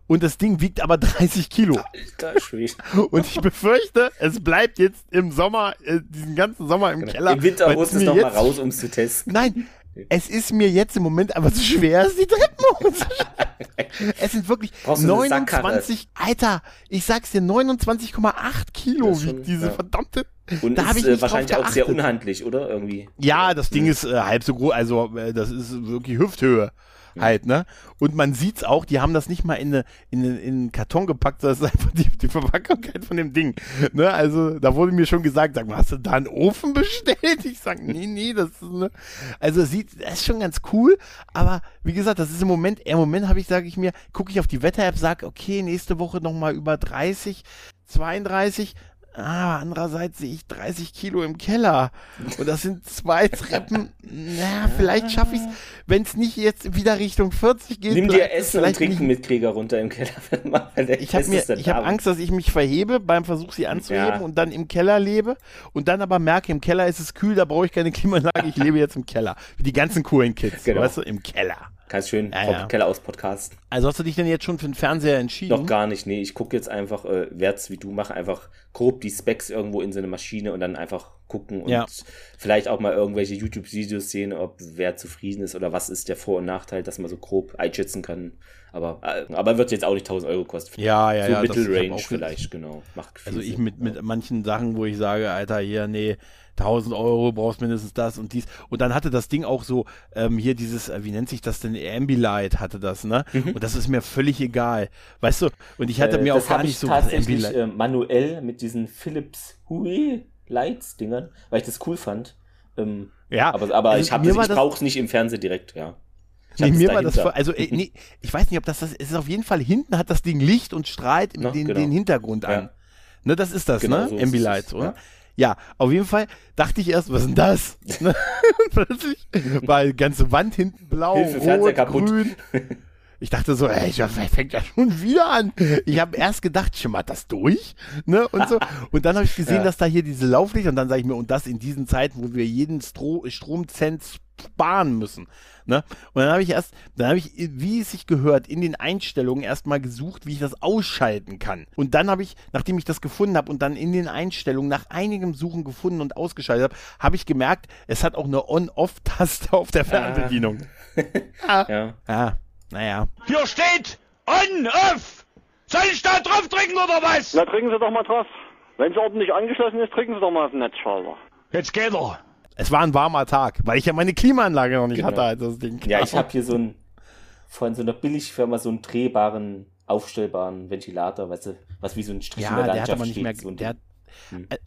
Und das Ding wiegt aber 30 Kilo. Alter, und ich befürchte, es bleibt jetzt im Sommer, äh, diesen ganzen Sommer im genau. Keller. Im Winter holst du es nochmal raus, um es zu testen. Nein, es ist mir jetzt im Moment aber zu schwer, es die Treppen hochzusteigen. es sind wirklich 29, Alter, ich sag's dir, 29,8 Kilo schon, wiegt diese ja. verdammte. Und da ist äh, wahrscheinlich auch sehr unhandlich, oder? Irgendwie. Ja, das Ding ist äh, halb so groß, also äh, das ist wirklich Hüfthöhe halt, ne? Und man sieht's auch, die haben das nicht mal in, eine, in, eine, in einen Karton gepackt, das ist einfach die, die Verpackung von dem Ding. Ne? Also, da wurde mir schon gesagt, sag mal, hast du da einen Ofen bestellt? Ich sag, nee, nee, das ist, ne? Also, sieht, das ist schon ganz cool, aber wie gesagt, das ist im Moment, im Moment habe ich, sage ich mir, gucke ich auf die Wetter-App, sag, okay, nächste Woche nochmal über 30, 32, Ah, andererseits sehe ich 30 Kilo im Keller. Und das sind zwei Treppen. Na, vielleicht schaffe ich es, wenn es nicht jetzt wieder Richtung 40 geht. Nimm dir Essen und Trinken mit Krieger runter im Keller. ich habe hab Angst, dass ich mich verhebe beim Versuch, sie anzuheben ja. und dann im Keller lebe. Und dann aber merke, im Keller ist es kühl, da brauche ich keine Klimaanlage, ich lebe jetzt im Keller. Wie die ganzen coolen Kids, genau. weißt du, im Keller. Kannst schön ja, vom ja. Keller aus podcasten. Also hast du dich denn jetzt schon für den Fernseher entschieden? Noch gar nicht, nee. Ich gucke jetzt einfach, äh, werd's wie du, mache einfach grob die Specs irgendwo in so eine Maschine und dann einfach gucken und ja. vielleicht auch mal irgendwelche YouTube-Videos sehen, ob wer zufrieden ist oder was ist der Vor- und Nachteil, dass man so grob einschätzen kann. Aber, äh, aber wird jetzt auch nicht 1000 Euro kosten. Ja, ja, so ja. Mittelrange vielleicht, genau. Macht also ich mit, mit manchen Sachen, wo ich sage, Alter, hier, nee, 1000 Euro, brauchst mindestens das und dies. Und dann hatte das Ding auch so, ähm, hier dieses, äh, wie nennt sich das denn, Ambilight hatte das, ne? Mhm. Und das ist mir völlig egal. Weißt du, und ich hatte äh, mir auch gar nicht so tatsächlich äh, manuell mit diesen Philips Hui Lights Dingern, weil ich das cool fand. Ähm, ja, aber, aber also ich, das, ich brauche es nicht im Fernsehen direkt, ja. Nee, mir war das, also äh, nee, ich weiß nicht, ob das das ist. Auf jeden Fall hinten hat das Ding Licht und strahlt no, den, genau. den Hintergrund an. Ja. Ne, das ist das, genau, ne? So Ambilight, oder? Ja. Ja, auf jeden Fall dachte ich erst, was ist denn das? Plötzlich war die ganze Wand hinten blau, Hilfe, rot, grün. Ich dachte so, ey, fängt ja schon wieder an. Ich habe erst gedacht, schimmert das durch? Ne? Und so. Und dann habe ich gesehen, ja. dass da hier diese Lauflichter und dann sage ich mir, und das in diesen Zeiten, wo wir jeden Stro Stromcent sparen müssen. Ne? Und dann habe ich erst, dann habe ich, wie es sich gehört, in den Einstellungen erstmal gesucht, wie ich das ausschalten kann. Und dann habe ich, nachdem ich das gefunden habe und dann in den Einstellungen nach einigem Suchen gefunden und ausgeschaltet habe, habe ich gemerkt, es hat auch eine On-Off-Taste auf der Fernbedienung. Ah. ja. Ja. Naja. Hier steht On-Off! Soll ich da drauf drücken oder was? Na, drücken Sie doch mal drauf. Wenn es ordentlich angeschlossen ist, drücken Sie doch mal auf den Netzschalter. Jetzt geht er. Es war ein warmer Tag, weil ich ja meine Klimaanlage noch nicht genau. hatte, als das Ding kam. Ja, ich habe hier so ein von so einer Billigfirma so einen drehbaren, aufstellbaren Ventilator, weißt du, was wie so ein Strich ja, in der Landschaft der hat aber nicht mehr, so der hat,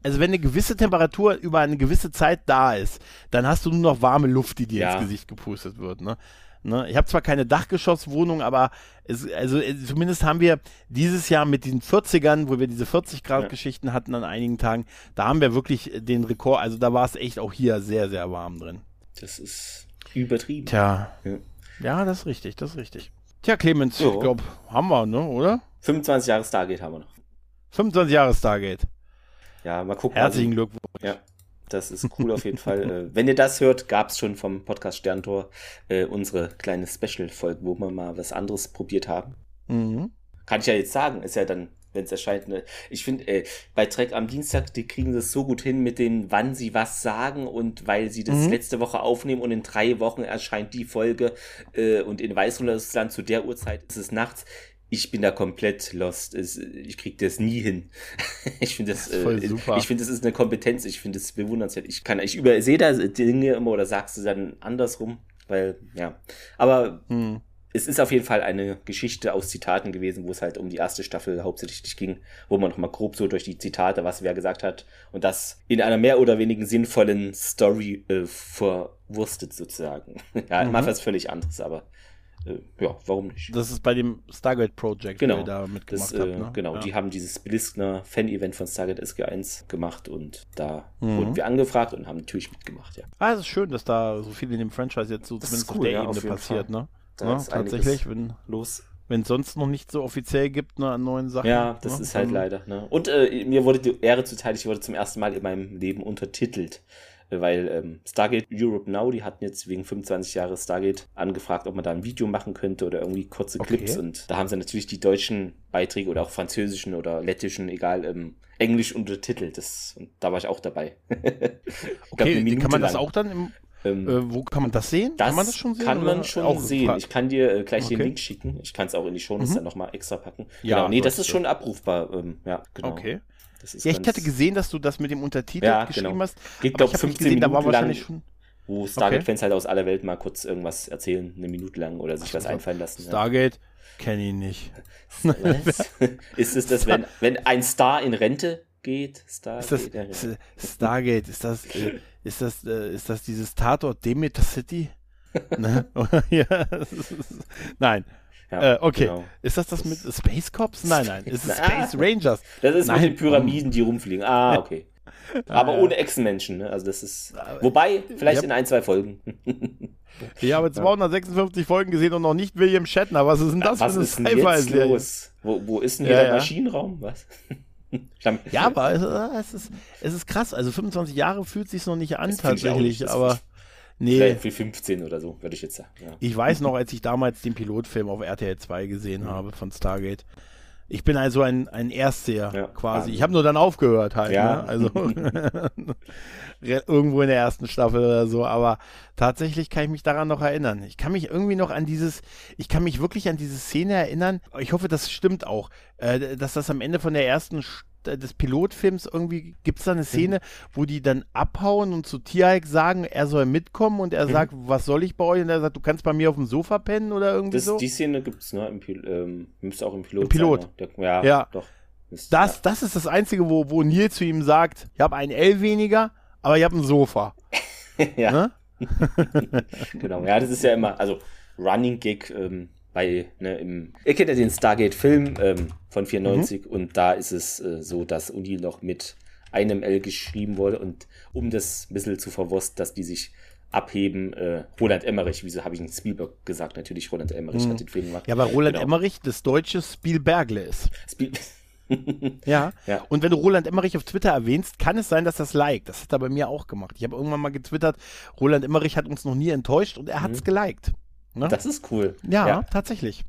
also wenn eine gewisse Temperatur über eine gewisse Zeit da ist, dann hast du nur noch warme Luft, die dir ja. ins Gesicht gepustet wird. Ne? Ne? Ich habe zwar keine Dachgeschosswohnung, aber es, also äh, zumindest haben wir dieses Jahr mit den 40ern, wo wir diese 40 Grad ja. Geschichten hatten an einigen Tagen, da haben wir wirklich den Rekord, also da war es echt auch hier sehr, sehr warm drin. Das ist übertrieben. Tja. Ja, ja das ist richtig, das ist richtig. Tja, Clemens, ich glaube, haben wir, ne, oder? 25 Jahre Stargate haben wir noch. 25 Jahre Stargate. Ja, mal gucken. Herzlichen also, Glückwunsch. Ja. Das ist cool auf jeden Fall. Äh, wenn ihr das hört, gab es schon vom Podcast Sterntor äh, unsere kleine Special-Folge, wo wir mal was anderes probiert haben. Mhm. Kann ich ja jetzt sagen, ist ja dann, wenn es erscheint. Ne? Ich finde, äh, bei Trek am Dienstag, die kriegen das so gut hin mit dem, wann sie was sagen und weil sie das mhm. letzte Woche aufnehmen und in drei Wochen erscheint die Folge äh, und in Weißrussland zu der Uhrzeit ist es nachts ich bin da komplett lost. Ich krieg das nie hin. Ich finde das, das äh, super. ich finde, das ist eine Kompetenz. Ich finde das bewundernswert. Ich kann, ich übersehe da Dinge immer oder sagst du dann andersrum, weil, ja. Aber hm. es ist auf jeden Fall eine Geschichte aus Zitaten gewesen, wo es halt um die erste Staffel hauptsächlich ging, wo man nochmal grob so durch die Zitate, was wer gesagt hat, und das in einer mehr oder weniger sinnvollen Story äh, verwurstet sozusagen. ja, mhm. mal was völlig anderes, aber ja, warum nicht? Das ist bei dem Stargate Project, genau. da mitgemacht das, äh, ne? Genau, ja. die haben dieses Beliskner Fan-Event von Stargate SG1 gemacht und da mhm. wurden wir angefragt und haben natürlich mitgemacht, ja. Ah, es ist schön, dass da so viel in dem Franchise jetzt so das zumindest cool, auf der ja, Ebene auf passiert, Fall. ne? Ja, tatsächlich, wenn los wenn es sonst noch nicht so offiziell gibt ne, an neuen Sachen. Ja, das ne? ist halt leider. Ne? Und äh, mir wurde die Ehre zuteil, ich wurde zum ersten Mal in meinem Leben untertitelt weil ähm, Stargate Europe Now, die hatten jetzt wegen 25 Jahre Stargate angefragt, ob man da ein Video machen könnte oder irgendwie kurze okay. Clips und da haben sie natürlich die deutschen Beiträge oder auch französischen oder lettischen, egal, ähm, Englisch untertitelt. Das, und da war ich auch dabei. okay, glaub, kann man das auch dann im, ähm, äh, wo kann man das sehen? Das kann man das schon sehen? Kann man schon auch sehen. Ich kann dir äh, gleich okay. den Link schicken. Ich kann es auch in die Show mhm. dann nochmal extra packen. Ja, genau. Nee, das ist schon abrufbar. Ähm, ja, genau. Okay ja, ich hatte gesehen, dass du das mit dem Untertitel ja, geschrieben genau. hast. Geht, glaube 15 gesehen, Minuten da war lang, schon... wo Stargate-Fans okay. halt aus aller Welt mal kurz irgendwas erzählen, eine Minute lang oder sich Ach, was einfallen lassen. Stargate ja. kenne ich nicht. ist es das, wenn, wenn ein Star in Rente geht? Stargate, ist das, ist, Stargate, ist das, äh, ist das, äh, ist das dieses Tatort Demeter City? ne? ja, Nein. Ja, äh, okay. Genau. Ist das das mit Space Cops? Nein, nein. Ist es Space Rangers? Das ist nein. mit den Pyramiden, die rumfliegen. Ah, okay. Aber ah, ohne Echsenmenschen, ne? Also das ist. Wobei, vielleicht yep. in ein, zwei Folgen. Ich habe 256 Folgen gesehen und noch nicht William Shatner. Was ist denn das Was für eine Sci-Fi-Serie? Wo, wo ist denn hier ja, der ja. Maschinenraum? Was? ja, aber es, es, ist, es ist krass. Also 25 Jahre fühlt sich noch nicht an das tatsächlich, aber. Nee. Wie 15 oder so, würde ich jetzt sagen. Ja. Ich weiß noch, als ich damals den Pilotfilm auf RTL 2 gesehen mhm. habe von Stargate. Ich bin also ein, ein Erstseher ja, quasi. Ich habe nur dann aufgehört halt. Ja. Ne? Also irgendwo in der ersten Staffel oder so. Aber tatsächlich kann ich mich daran noch erinnern. Ich kann mich irgendwie noch an dieses, ich kann mich wirklich an diese Szene erinnern. Ich hoffe, das stimmt auch, äh, dass das am Ende von der ersten Staffel des Pilotfilms irgendwie gibt es da eine mhm. Szene, mhm. wo die dann abhauen und zu Tiaik sagen, er soll mitkommen und er mhm. sagt, was soll ich bei euch? Und er sagt, du kannst bei mir auf dem Sofa pennen oder irgendwie das, so. Die Szene gibt es, ne? Im Pil ähm, müsste auch im Pilot. Im Pilot. Sein, ne? Der, ja, ja, doch. Ist, das, ja. das ist das Einzige, wo, wo Neil zu ihm sagt, ich habe ein L weniger, aber ich habe ein Sofa. ja. Ne? genau, ja, das ist ja immer, also Running Gig, ähm, bei, ne, im, ihr kennt ja den Stargate-Film ähm, von 94 mhm. und da ist es äh, so, dass Uni noch mit einem L geschrieben wurde und um das ein bisschen zu verwursten, dass die sich abheben. Äh, Roland Emmerich, wieso habe ich nicht Spielberg gesagt? Natürlich, Roland Emmerich hm. hat den Film gemacht. Ja, weil Roland genau. Emmerich das deutsche Spielbergle ist. Spiel ja. ja. Und wenn du Roland Emmerich auf Twitter erwähnst, kann es sein, dass das liked. Das hat er bei mir auch gemacht. Ich habe irgendwann mal getwittert, Roland Emmerich hat uns noch nie enttäuscht und er hat es mhm. geliked. Ne? Das ist cool. Ja, ja, tatsächlich.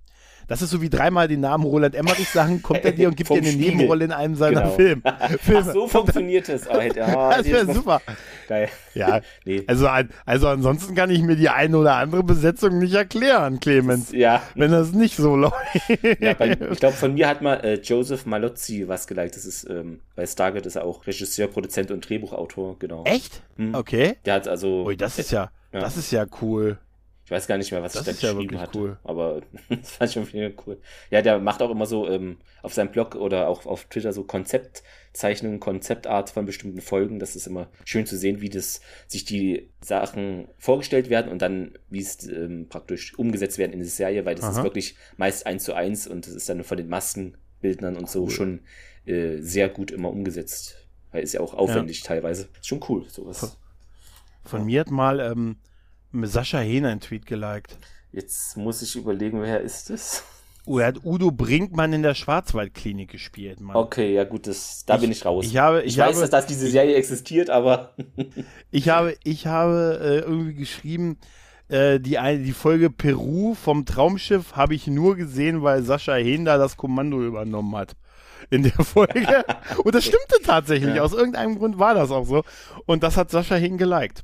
Das ist so wie dreimal den Namen Roland Emmerich sagen, kommt er dir und gibt dir eine Spiegel. Nebenrolle in einem seiner genau. Film. Ach, so funktioniert es. Oh, das wäre super. Geil. Ja, nee. also, also ansonsten kann ich mir die eine oder andere Besetzung nicht erklären, Clemens. Das, ja. Wenn das nicht so läuft. Ja, bei, ich glaube, von mir hat mal äh, Joseph Malozzi was geliked. Das ist ähm, bei Stargate ist er auch Regisseur, Produzent und Drehbuchautor, genau. Echt? Hm. Okay. Der hat also. Ui, das ist ja, ja, das ist ja cool. Ich weiß gar nicht mehr, was das ich da geschrieben ja hatte. Cool. Aber das fand ich schon cool. Ja, der macht auch immer so ähm, auf seinem Blog oder auch auf Twitter so Konzeptzeichnungen, Konzeptart von bestimmten Folgen. Das ist immer schön zu sehen, wie das sich die Sachen vorgestellt werden und dann, wie es ähm, praktisch umgesetzt werden in die Serie, weil das Aha. ist wirklich meist eins zu eins und das ist dann von den Maskenbildnern und cool. so schon äh, sehr gut immer umgesetzt. Weil ist ja auch aufwendig ja. teilweise. Ist schon cool, sowas. Von, von mir hat mal ähm, Sascha Hehner einen Tweet geliked. Jetzt muss ich überlegen, wer ist es? Oh, er hat Udo Brinkmann in der Schwarzwaldklinik gespielt, Mann. Okay, ja gut, das, da ich, bin ich raus. Ich, habe, ich, ich weiß, habe, dass diese Serie existiert, aber. ich habe, ich habe äh, irgendwie geschrieben, äh, die, eine, die Folge Peru vom Traumschiff habe ich nur gesehen, weil Sascha Hehner das Kommando übernommen hat in der Folge. Und das stimmte tatsächlich. Ja. Aus irgendeinem Grund war das auch so. Und das hat Sascha Hehn geliked.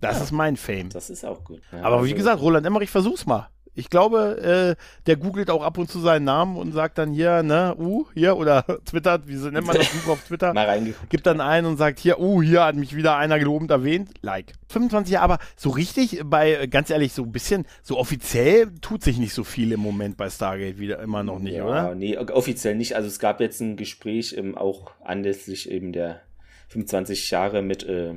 Das ja, ist mein Fame. Das ist auch gut. Ja, Aber also, wie gesagt, Roland Emmerich, versuch's mal. Ich glaube, äh, der googelt auch ab und zu seinen Namen und sagt dann hier, ne, uh, hier, oder twittert, wie nennt man das Buch auf Twitter? Mal reingeguckt. Gibt dann ein und sagt hier, uh, hier hat mich wieder einer gelobend erwähnt. Like. 25 Jahre, aber so richtig bei, ganz ehrlich, so ein bisschen, so offiziell tut sich nicht so viel im Moment bei Stargate wieder immer noch nicht, ja, oder? Nee, offiziell nicht. Also es gab jetzt ein Gespräch ähm, auch anlässlich eben der 25 Jahre mit äh,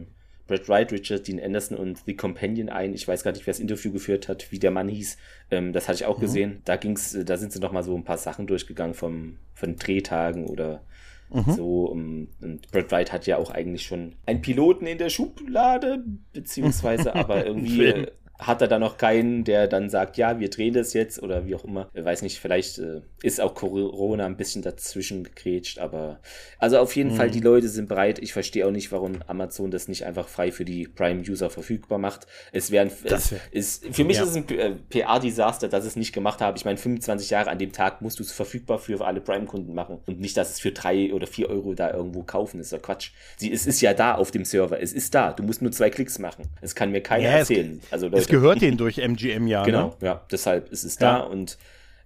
Brad Wright, Richard Dean Anderson und The Companion ein. Ich weiß gar nicht, wer das Interview geführt hat, wie der Mann hieß. Ähm, das hatte ich auch mhm. gesehen. Da ging's, äh, da sind sie noch mal so ein paar Sachen durchgegangen vom, von Drehtagen oder mhm. so. Um, und Brad Wright hat ja auch eigentlich schon einen Piloten in der Schublade, beziehungsweise aber irgendwie hat er da noch keinen, der dann sagt, ja, wir drehen das jetzt oder wie auch immer. Ich weiß nicht, vielleicht äh, ist auch Corona ein bisschen dazwischen gegrätscht, aber also auf jeden mhm. Fall, die Leute sind bereit. Ich verstehe auch nicht, warum Amazon das nicht einfach frei für die Prime-User verfügbar macht. Es wäre ist, für mich ja. ist es ein äh, PR-Desaster, dass es nicht gemacht habe. Ich meine, 25 Jahre an dem Tag musst du es verfügbar für alle Prime-Kunden machen und nicht, dass es für drei oder vier Euro da irgendwo kaufen ist. Doch Quatsch. Sie, es ist ja da auf dem Server. Es ist da. Du musst nur zwei Klicks machen. Es kann mir keiner ja, erzählen. Also Leute, es gehört denen durch MGM ja. Genau, ne? ja. Deshalb ist es da und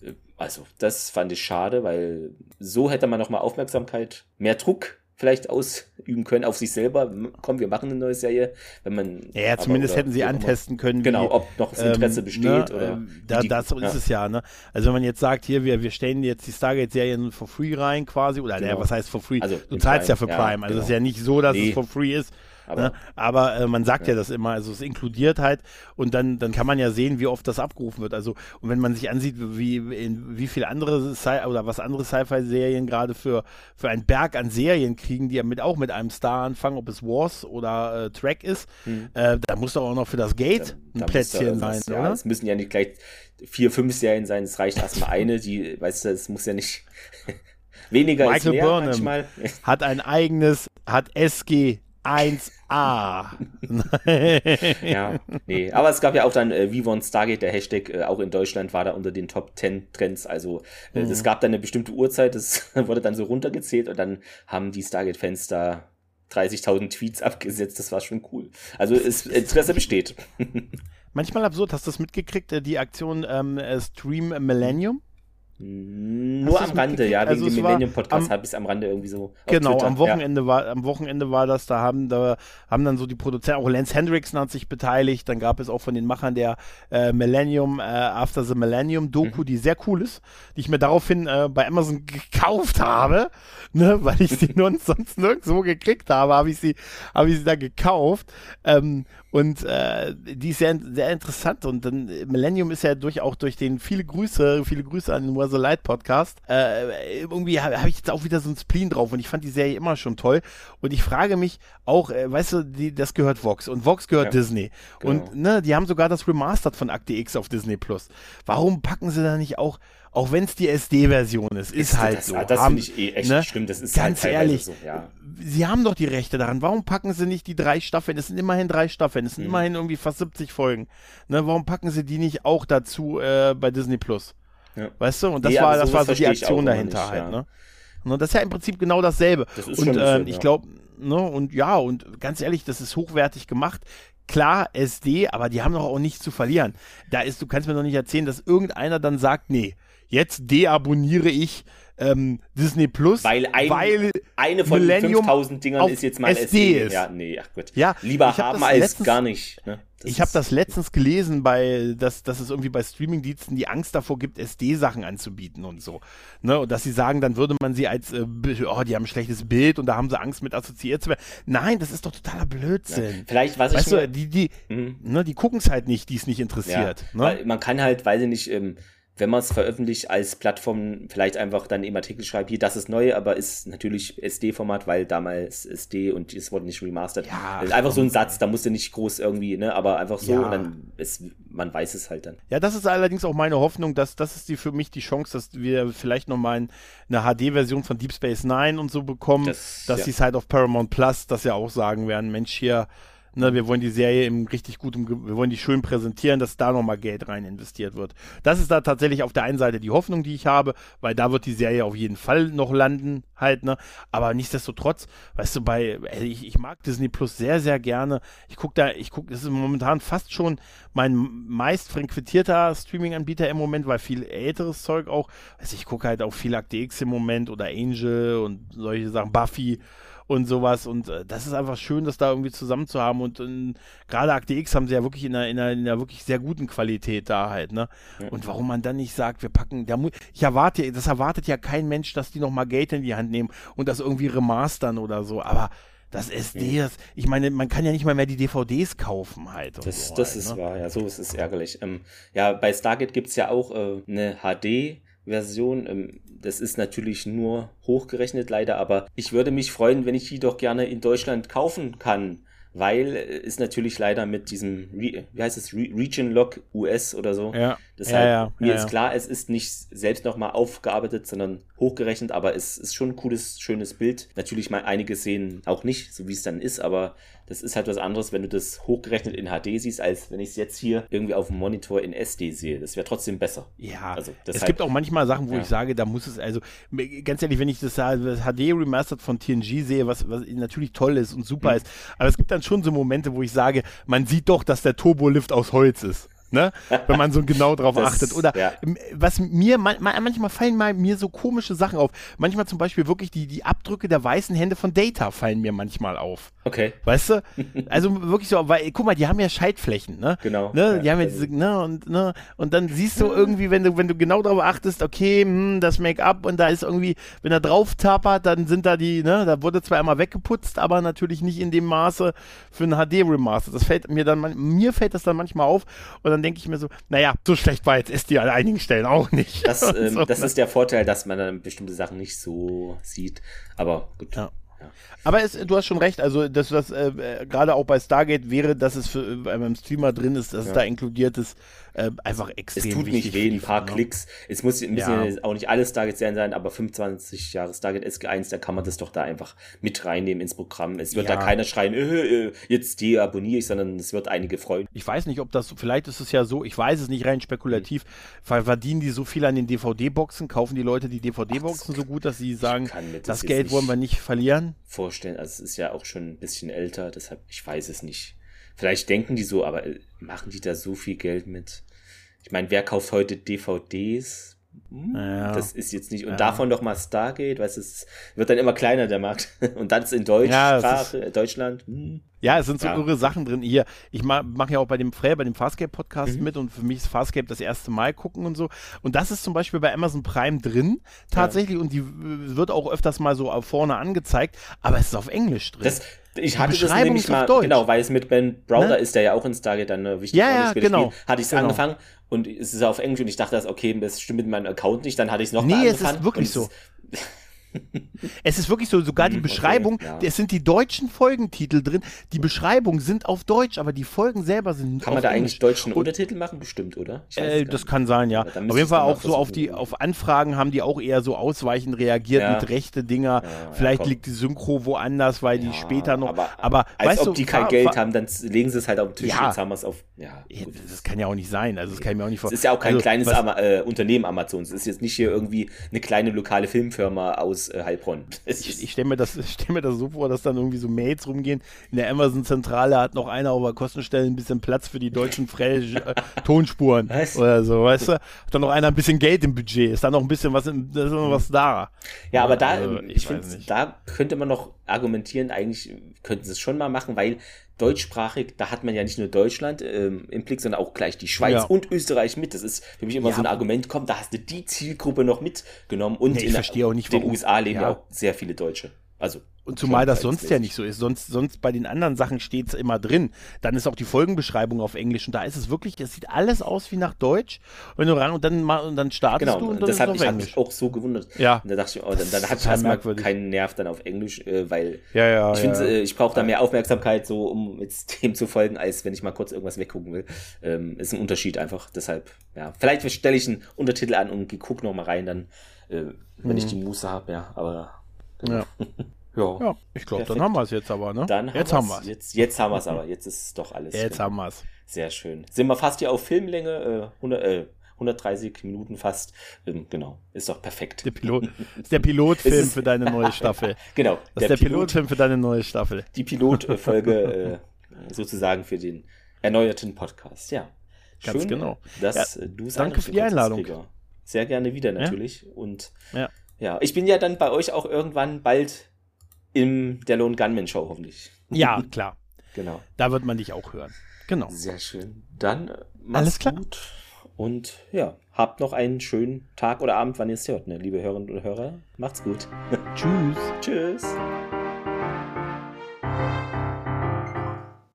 äh, also das fand ich schade, weil so hätte man nochmal Aufmerksamkeit, mehr Druck vielleicht ausüben können auf sich selber. Komm, wir machen eine neue Serie. Wenn man, ja, zumindest hätten sie antesten können. Genau, ob noch das Interesse ähm, besteht. Ne, oder ähm, da, das ja. ist es ja. Ne? Also wenn man jetzt sagt, hier, wir, wir stellen jetzt die Stargate-Serien for free rein quasi, oder genau. ja, was heißt for free? Also du zahlst Prime, ja für Prime. also es genau. ist ja nicht so, dass nee. es for free ist. Aber, ne? aber äh, man sagt ja. ja. das immer, also es inkludiert halt und dann, dann kann man ja sehen, wie oft das abgerufen wird. Also, und wenn man sich ansieht, wie, in, wie viele andere Sci oder was andere Sci-Fi-Serien gerade für, für einen Berg an Serien kriegen, die ja mit, auch mit einem Star anfangen, ob es Wars oder äh, Track ist, hm. äh, da muss doch auch noch für das Gate da, ein Plätzchen sein, ja, oder? Es müssen ja nicht gleich vier, fünf Serien sein, es reicht erstmal eine, die, weißt du, es muss ja nicht weniger Michael ist mehr Burnham manchmal. hat ein eigenes, hat SG 1A. ja, nee. Aber es gab ja auch dann äh, Vivon Stargate, der Hashtag, äh, auch in Deutschland war da unter den Top 10 Trends. Also äh, mhm. es gab dann eine bestimmte Uhrzeit, das wurde dann so runtergezählt und dann haben die Stargate-Fans da 30.000 Tweets abgesetzt. Das war schon cool. Also es, Interesse besteht. Manchmal absurd. Hast du das mitgekriegt, äh, die Aktion ähm, äh, Stream Millennium? Nur am Rande, ja, wegen also dem Millennium-Podcast habe ich es am Rande irgendwie so. Genau, Twitter. am Wochenende ja. war am Wochenende war das, da haben da haben dann so die Produzenten, auch Lance Hendrickson hat sich beteiligt, dann gab es auch von den Machern der äh, Millennium, äh, After the Millennium Doku, mhm. die sehr cool ist, die ich mir daraufhin äh, bei Amazon gekauft habe, ne, weil ich sie nur sonst nirgendwo gekriegt habe, habe ich sie, habe ich sie da gekauft. Ähm, und äh, die ist sehr, sehr interessant. Und dann Millennium ist ja durch auch durch den viele Grüße, viele Grüße an den the Light Podcast. Äh, irgendwie habe hab ich jetzt auch wieder so ein Spleen drauf und ich fand die Serie immer schon toll. Und ich frage mich auch, äh, weißt du, die, das gehört Vox und Vox gehört ja, Disney. Genau. Und ne, die haben sogar das Remastered von Akte X auf Disney Plus. Warum packen sie da nicht auch auch wenn es die SD-Version ist, ist, ist halt das, so. Das finde ich eh echt ne? schlimm. Das ist ganz halt ehrlich. So, ja. Sie haben doch die Rechte daran. Warum packen sie nicht die drei Staffeln? Es sind immerhin drei Staffeln. Es sind mhm. immerhin irgendwie fast 70 Folgen. Ne, warum packen sie die nicht auch dazu äh, bei Disney Plus? Ja. Weißt du? Und das nee, war, das war so die Aktion dahinter nicht, halt. Ne? Und das ist ja im Prinzip genau dasselbe. Das und schon ähm, ich glaube, ne, und ja, und ganz ehrlich, das ist hochwertig gemacht klar SD, aber die haben doch auch nichts zu verlieren. Da ist, du kannst mir doch nicht erzählen, dass irgendeiner dann sagt, nee, jetzt deabonniere ich ähm, Disney Plus, weil, ein, weil eine von Millennium 5000 Dingern ist jetzt mal SD, SD ist. Ja, nee, ach gut. Ja, Lieber haben als letztens, gar nicht. Ne? Ich habe das letztens gelesen, bei, dass, dass es irgendwie bei Streamingdiensten die Angst davor gibt, SD-Sachen anzubieten und so. Ne? Und dass sie sagen, dann würde man sie als, äh, oh, die haben ein schlechtes Bild und da haben sie Angst mit assoziiert zu werden. Nein, das ist doch totaler Blödsinn. Ja, vielleicht, was weißt ich. Du, die, die, mhm. ne, die gucken es halt nicht, die es nicht interessiert. Ja, ne? Man kann halt, weiß ich nicht, ähm, wenn man es veröffentlicht als Plattform, vielleicht einfach dann im Artikel schreibt, hier, das ist neu, aber ist natürlich SD-Format, weil damals SD und es wurde nicht remastered. Ja, einfach so ein Satz, da musst du nicht groß irgendwie, ne, aber einfach so ja. und dann ist, man weiß es halt dann. Ja, das ist allerdings auch meine Hoffnung, dass das ist die für mich die Chance, dass wir vielleicht nochmal eine HD-Version von Deep Space Nine und so bekommen, das, dass ja. die Side of Paramount Plus das ja auch sagen werden, Mensch, hier Ne, wir wollen die Serie im richtig gutem, wir wollen die schön präsentieren, dass da nochmal Geld rein investiert wird. Das ist da tatsächlich auf der einen Seite die Hoffnung, die ich habe, weil da wird die Serie auf jeden Fall noch landen, halt, ne? Aber nichtsdestotrotz, weißt du, bei, ich, ich mag Disney Plus sehr, sehr gerne. Ich gucke da, ich gucke, das ist momentan fast schon mein meist frequentierter Streaming-Anbieter im Moment, weil viel älteres Zeug auch, also ich gucke halt auch viel Akte X im Moment oder Angel und solche Sachen, Buffy und sowas. Und äh, das ist einfach schön, das da irgendwie zusammen zu haben. Und äh, gerade Akte X haben sie ja wirklich in einer, in, einer, in einer wirklich sehr guten Qualität da halt. Ne? Ja. Und warum man dann nicht sagt, wir packen, der ich erwarte, das erwartet ja kein Mensch, dass die nochmal Geld in die Hand nehmen und das irgendwie remastern oder so. Aber das SD, das, ich meine, man kann ja nicht mal mehr die DVDs kaufen halt. Das, so das halt, ist ne? wahr, ja, so ist es ärgerlich. Ähm, ja, bei Stargate gibt es ja auch äh, eine HD-Version. Ähm, das ist natürlich nur hochgerechnet leider, aber ich würde mich freuen, wenn ich die doch gerne in Deutschland kaufen kann weil ist natürlich leider mit diesem, wie heißt es, Region Lock US oder so. Ja. Deshalb, ja, ja, mir ja, ist klar, es ist nicht selbst nochmal aufgearbeitet, sondern hochgerechnet, aber es ist schon ein cooles, schönes Bild. Natürlich mal einige sehen auch nicht, so wie es dann ist, aber das ist halt was anderes, wenn du das hochgerechnet in HD siehst, als wenn ich es jetzt hier irgendwie auf dem Monitor in SD sehe. Das wäre trotzdem besser. Ja, also, es gibt auch manchmal Sachen, wo ich sage, da muss es, also ganz ehrlich, wenn ich das, das HD Remastered von TNG sehe, was, was natürlich toll ist und super mhm. ist, aber es gibt dann schon so Momente, wo ich sage, man sieht doch, dass der Turbolift aus Holz ist ne? Wenn man so genau drauf das, achtet. Oder ja. was mir, man, manchmal fallen mal mir so komische Sachen auf. Manchmal zum Beispiel wirklich die, die Abdrücke der weißen Hände von Data fallen mir manchmal auf. Okay. Weißt du? Also wirklich so, weil, guck mal, die haben ja Scheidflächen, ne? Genau. Ne? Die ja, haben ja diese, ne? Und, ne? Und dann siehst du irgendwie, wenn du, wenn du genau darauf achtest, okay, hm, das Make-up und da ist irgendwie, wenn er drauf tapert, dann sind da die, ne? Da wurde zwar einmal weggeputzt, aber natürlich nicht in dem Maße für ein HD-Remaster. Das fällt mir dann, mir fällt das dann manchmal auf und dann dann denke ich mir so, naja, so schlecht war jetzt SD an einigen Stellen auch nicht. Das, ähm, so, das ist der Vorteil, dass man dann bestimmte Sachen nicht so sieht. Aber gut. Ja. Aber es, du hast schon recht, also dass das äh, äh, gerade auch bei Stargate wäre, dass es für äh, beim Streamer drin ist, dass ja. es da inkludiert ist, äh, einfach extrem Es tut nicht weh, ein paar ne? Klicks. Es muss, müssen ja. ja auch nicht alle Stargate-Serien sein, aber 25 Jahre Stargate SG1, da kann man das doch da einfach mit reinnehmen ins Programm. Es wird ja. da keiner schreien, äh, äh, jetzt deabonniere ich, sondern es wird einige freuen. Ich weiß nicht, ob das, vielleicht ist es ja so, ich weiß es nicht rein spekulativ, mhm. verdienen die so viel an den DVD-Boxen, kaufen die Leute die DVD-Boxen so gut, dass sie sagen, das, das Geld wollen wir nicht verlieren? Vorstellen, also es ist ja auch schon ein bisschen älter, deshalb, ich weiß es nicht. Vielleicht denken die so, aber äh, machen die da so viel Geld mit? Ich meine, wer kauft heute DVDs? Hm, ja. Das ist jetzt nicht. Und ja. davon noch mal Stargate, weißt du, es wird dann immer kleiner, der Markt. Und dann ist in Deutschsprache, ja, ist, Deutschland. Hm. Ja, es sind so ja. irre Sachen drin. Hier, ich mache mach ja auch bei dem Frey, bei dem Farscape-Podcast mhm. mit und für mich ist Farscape das erste Mal gucken und so. Und das ist zum Beispiel bei Amazon Prime drin, tatsächlich, und die wird auch öfters mal so vorne angezeigt, aber es ist auf Englisch drin. Das, ich hatte das nämlich mal, genau, weil es mit Ben Browder ne? ist, der ja auch in Stargate dann eine wichtige ja, ja, genau. Hatte ich es genau. angefangen und es ist auf Englisch und ich dachte, okay, das stimmt mit meinem Account nicht, dann hatte ich es noch. Nee, es ist wirklich so. es ist wirklich so, sogar die hm, Beschreibung, okay, ja. es sind die deutschen Folgentitel drin. Die Beschreibungen sind auf Deutsch, aber die Folgen selber sind Kann man da Englisch. eigentlich deutschen Untertitel machen? Bestimmt, oder? Äh, das kann sein, ja. Auf jeden Fall auch so auf die auf Anfragen haben die auch eher so ausweichend reagiert ja. mit rechte Dinger. Ja, Vielleicht liegt die Synchro woanders, weil die später noch. Aber, aber als weißt ob du, die kein Geld haben, dann legen sie es halt auf den Tisch. Jetzt haben wir es auf. Ja, das kann ja auch nicht sein. Also das kann ich mir auch nicht vorstellen. Es ist ja auch kein also, kleines Ama äh, Unternehmen Amazon. Es ist jetzt nicht hier irgendwie eine kleine lokale Filmfirma aus äh, Heilbronn. Ich, ich stelle mir, das, stell mir das so vor, dass dann irgendwie so Mails rumgehen. In der Amazon-Zentrale hat noch einer auf der Kostenstelle ein bisschen Platz für die deutschen Frä äh, Tonspuren Was? oder so, weißt du? Hat dann noch einer ein bisschen Geld im Budget. Ist da noch ein bisschen was, in, ist noch was da. Ja, aber da, also, ich, ich finde, da könnte man noch argumentieren, eigentlich könnten sie es schon mal machen, weil deutschsprachig, da hat man ja nicht nur Deutschland ähm, im Blick, sondern auch gleich die Schweiz ja. und Österreich mit. Das ist für mich immer ja. so ein Argument, komm, da hast du die Zielgruppe noch mitgenommen und nee, in auch nicht, den USA leben ja. auch sehr viele Deutsche. Also und zumal das sonst ja nicht so ist. Sonst, sonst bei den anderen Sachen steht es immer drin. Dann ist auch die Folgenbeschreibung auf Englisch und da ist es wirklich, das sieht alles aus wie nach Deutsch. Wenn du ran und dann, und dann startest genau, du und dann das hat mich, mich auch so gewundert. Ja. Und da dachte ich, oh, dann, dann hatte ich erstmal keinen Nerv dann auf Englisch, äh, weil ja, ja, ich finde, ja. äh, ich brauche da mehr Aufmerksamkeit, so um jetzt dem zu folgen, als wenn ich mal kurz irgendwas weggucken will. Ähm, ist ein Unterschied einfach. Deshalb, ja, vielleicht stelle ich einen Untertitel an und gucke noch mal rein, dann, äh, wenn mhm. ich die Muße habe, ja. Aber. Ja. Ja, ja ich glaube, dann haben wir es jetzt aber, ne? Dann jetzt haben wir es. Jetzt, jetzt haben wir es aber. Jetzt ist doch alles. Jetzt genau. haben wir es. Sehr schön. Sind wir fast hier auf Filmlänge, äh, 100, äh, 130 Minuten fast. Ähm, genau, ist doch perfekt. Der Pilot, ist der Pilotfilm für deine neue Staffel. genau. Das ist der, Pilot, Pilotfilm für deine neue Staffel. Die Pilotfolge äh, sozusagen für den erneuerten Podcast. Ja. Schön, Ganz genau. Dass ja, du Danke für die Einladung. Sehr gerne wieder natürlich. Ja? Und ja. Ja, ich bin ja dann bei euch auch irgendwann bald in der Lone Gunman Show hoffentlich. Ja, klar. genau. Da wird man dich auch hören. Genau. Sehr schön. Dann äh, Alles klar. gut. Und ja, habt noch einen schönen Tag oder Abend, wann ihr es hört, ne? liebe Hörerinnen und Hörer. Macht's gut. Tschüss. Tschüss.